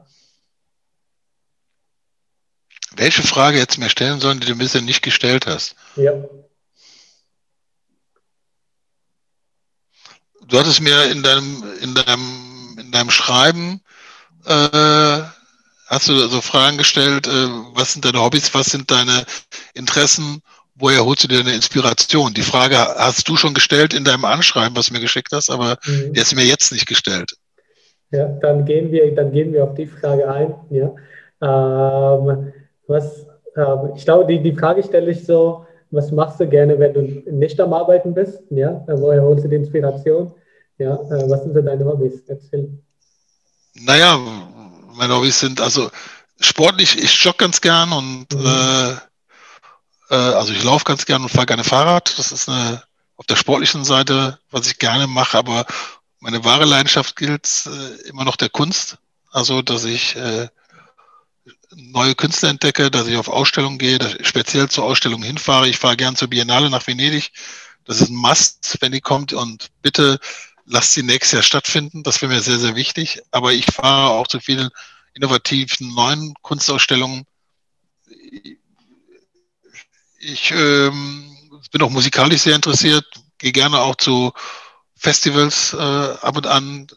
Welche Frage hättest du mir stellen sollen, die du bisher nicht gestellt hast? Ja. Du hattest mir in deinem, in deinem, in deinem Schreiben äh, hast du so Fragen gestellt, äh, was sind deine Hobbys, was sind deine Interessen, woher holst du dir eine Inspiration? Die Frage hast du schon gestellt in deinem Anschreiben, was du mir geschickt hast, aber mhm. die hast du mir jetzt nicht gestellt. Ja, dann gehen wir, dann gehen wir auf die Frage ein. Ja. Ähm, was, ähm, ich glaube, die, die Frage stelle ich so, was machst du gerne, wenn du nicht am Arbeiten bist? Ja, woher holst du die Inspiration? Ja, äh, was sind denn deine Hobbys? Erzähl. Naja, meine Hobbys sind also sportlich, ich jogge ganz gern und mhm. äh, äh, also ich laufe ganz gern und fahre gerne Fahrrad. Das ist eine auf der sportlichen Seite, was ich gerne mache, aber meine wahre Leidenschaft gilt äh, immer noch der Kunst. Also, dass ich äh, neue Künstler entdecke, dass ich auf Ausstellungen gehe, speziell zur Ausstellung hinfahre. Ich fahre gern zur Biennale nach Venedig. Das ist ein Must, wenn die kommt. Und bitte lasst sie nächstes Jahr stattfinden. Das wäre mir sehr, sehr wichtig. Aber ich fahre auch zu vielen innovativen neuen Kunstausstellungen. Ich ähm, bin auch musikalisch sehr interessiert, gehe gerne auch zu Festivals äh, ab und an.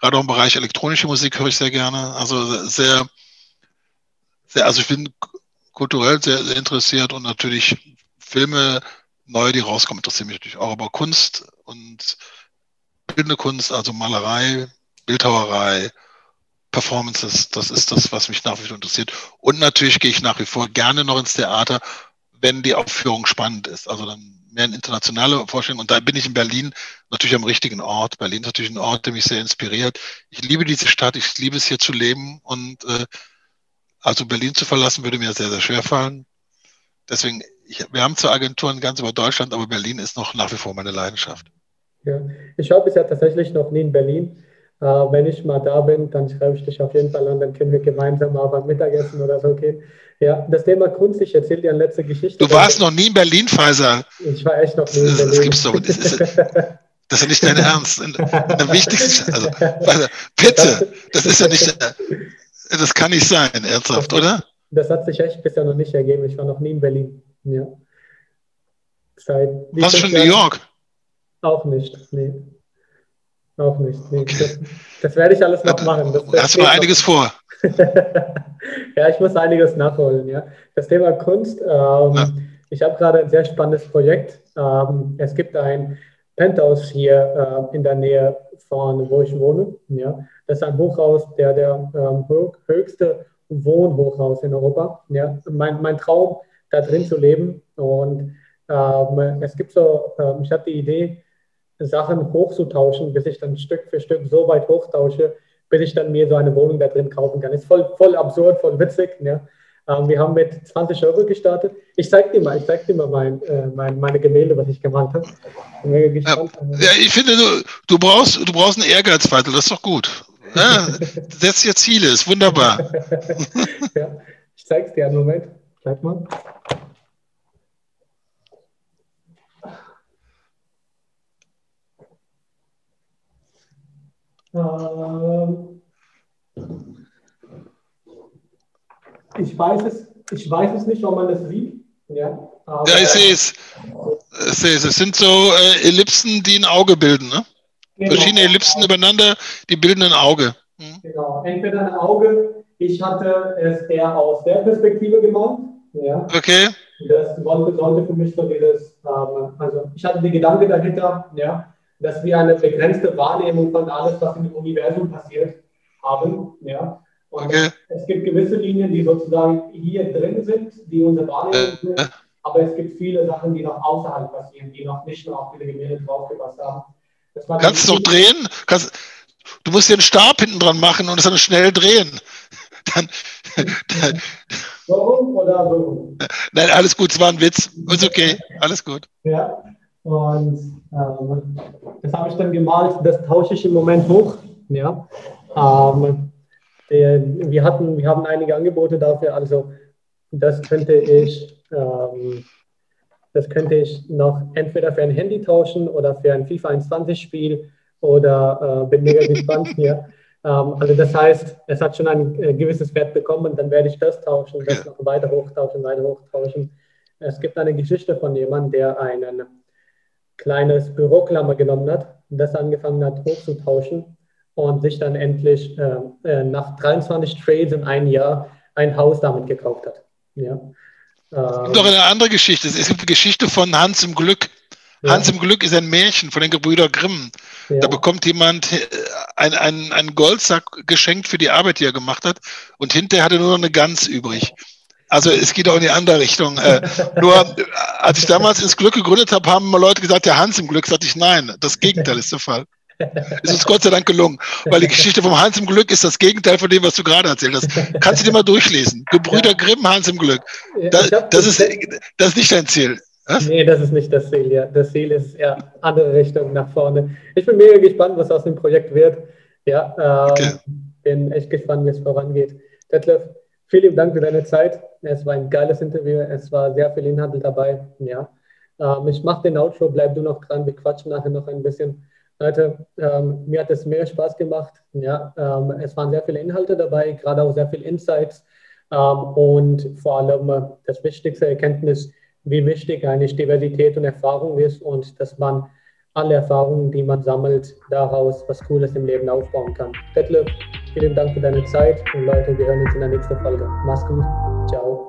Gerade auch im Bereich elektronische Musik höre ich sehr gerne. Also sehr, sehr also ich bin kulturell sehr, sehr interessiert und natürlich Filme, neue, die rauskommen, interessieren mich natürlich auch. Aber Kunst und bildende Kunst, also Malerei, Bildhauerei, Performances, das ist das, was mich nach wie vor interessiert. Und natürlich gehe ich nach wie vor gerne noch ins Theater, wenn die Aufführung spannend ist. Also dann mehr eine internationale Vorstellung. Und da bin ich in Berlin natürlich am richtigen Ort. Berlin ist natürlich ein Ort, der mich sehr inspiriert. Ich liebe diese Stadt, ich liebe es hier zu leben. Und äh, also Berlin zu verlassen, würde mir sehr, sehr schwer fallen. Deswegen, ich, wir haben zwar Agenturen ganz über Deutschland, aber Berlin ist noch nach wie vor meine Leidenschaft. Ja. Ich war bisher tatsächlich noch nie in Berlin. Äh, wenn ich mal da bin, dann schreibe ich dich auf jeden Fall an, dann können wir gemeinsam mal beim Mittagessen oder so gehen. Ja, das Thema Kunst, ich erzähle dir eine letzte Geschichte. Du warst noch nie in Berlin, Faisal. Ich war echt noch nie in Berlin. Das gibt's doch. Das ist, das ist ja nicht dein Ernst. Der wichtigste, also, bitte, das ist ja nicht, das kann nicht sein, ernsthaft, oder? Das hat sich echt bisher noch nicht ergeben. Ich war noch nie in Berlin. Ja. Seit Warst schon in New York? Auch nicht, nee. Auch nicht. Nee. Okay. Das, das, werde ich alles noch machen. Das, das Hast du einiges vor? *laughs* ja, ich muss einiges nachholen. Ja. Das Thema Kunst. Ähm. Ich habe gerade ein sehr spannendes Projekt. Ähm, es gibt ein Penthouse hier äh, in der Nähe von wo ich wohne. Ja. Das ist ein Hochhaus, der der ähm, höchste Wohnhochhaus in Europa. Ja. Mein, mein Traum, da drin zu leben. Und ähm, es gibt so, ähm, ich hatte die Idee, Sachen hochzutauschen, bis ich dann Stück für Stück so weit hochtausche, bis ich dann mir so eine Wohnung da drin kaufen kann. Ist voll, voll absurd, voll witzig. Ja. Ähm, wir haben mit 20 Euro gestartet. Ich zeige dir mal, ich zeig dir mal mein, äh, mein, meine Gemälde, was ich gemalt habe. Ja, ja, ich finde, du, du, brauchst, du brauchst einen Ehrgeizfeitel, das ist doch gut. Ja, *laughs* setz dir Ziele, ist wunderbar. ja, ich zeige es dir einen Moment. Bleib mal. Ich, weiß es, ich weiß es nicht, ob man das sieht. Ja, ja ich sehe es. Ich sehe es. Es sind so äh, Ellipsen, die ein Auge bilden. Ne? Genau. Verschiedene Ellipsen übereinander, die bilden ein Auge. Mhm. Genau, entweder ein Auge. Ich hatte es eher aus der Perspektive gemalt. Ja. Okay. Das sollte für mich so dieses, ähm, also ich hatte die Gedanke dahinter, ja, dass wir eine begrenzte Wahrnehmung von alles, was im Universum passiert, haben. Ja? Und okay. es gibt gewisse Linien, die sozusagen hier drin sind, die unsere Wahrnehmung äh, sind, aber es gibt viele Sachen, die noch außerhalb passieren, die noch nicht mehr auf diese Gemälde draufgepasst haben. Kannst du noch drehen? Kannst, du musst dir einen Stab hinten dran machen und es dann schnell drehen. *laughs* Dann, dann, so rum oder so rum? Nein, alles gut, es war ein Witz. Ist okay, alles gut. Ja, und ähm, das habe ich dann gemalt, das tausche ich im Moment hoch. Ja. Ähm, der, wir, hatten, wir haben einige Angebote dafür, also das könnte ich, ähm, das könnte ich noch entweder für ein Handy tauschen oder für ein FIFA 21 Spiel oder äh, bin mega gespannt hier. Ähm, also das heißt, es hat schon ein äh, gewisses Wert bekommen, dann werde ich das tauschen, das noch weiter hochtauschen, weiter hochtauschen. Es gibt eine Geschichte von jemandem, der einen kleines Büroklammer genommen hat, das angefangen hat hochzutauschen und sich dann endlich äh, äh nach 23 Trades in einem Jahr ein Haus damit gekauft hat. Ja. Ähm, noch eine andere Geschichte. Es gibt eine Geschichte von Hans im Glück. Ja. Hans im Glück ist ein Märchen von den Gebrüder Grimm. Ja. Da bekommt jemand einen, äh, einen, einen Goldsack geschenkt für die Arbeit, die er gemacht hat. Und hinterher hat er nur noch eine Gans übrig. Also es geht auch in die andere Richtung. Äh, *laughs* nur als ich damals ins Glück gegründet habe, haben mal Leute gesagt, der Hans im Glück, sagte ich nein. Das Gegenteil ist der Fall. Ist uns Gott sei Dank gelungen, weil die Geschichte vom Hans im Glück ist das Gegenteil von dem, was du gerade erzählt hast. Kannst du dir mal durchlesen. Gebrüder. Grimm, Hans im Glück. Das, das, ist, das ist nicht dein Ziel. Was? Nee, das ist nicht das Ziel, ja. Das Ziel ist eher andere Richtung nach vorne. Ich bin mega gespannt, was aus dem Projekt wird. Ja, ähm, okay. bin echt gespannt, wie es vorangeht. Detlef, Vielen Dank für deine Zeit. Es war ein geiles Interview. Es war sehr viel Inhalt dabei. Ja. Ähm, ich mache den Outro, bleib du noch dran. Wir quatschen nachher noch ein bisschen. Leute, ähm, mir hat es mehr Spaß gemacht. Ja. Ähm, es waren sehr viele Inhalte dabei, gerade auch sehr viele Insights. Ähm, und vor allem äh, das wichtigste Erkenntnis, wie wichtig eigentlich Diversität und Erfahrung ist und dass man alle Erfahrungen, die man sammelt, daraus was Cooles im Leben aufbauen kann. Detlef, vielen Dank für deine Zeit und Leute, wir hören uns in der nächsten Folge. Mach's gut. Ciao.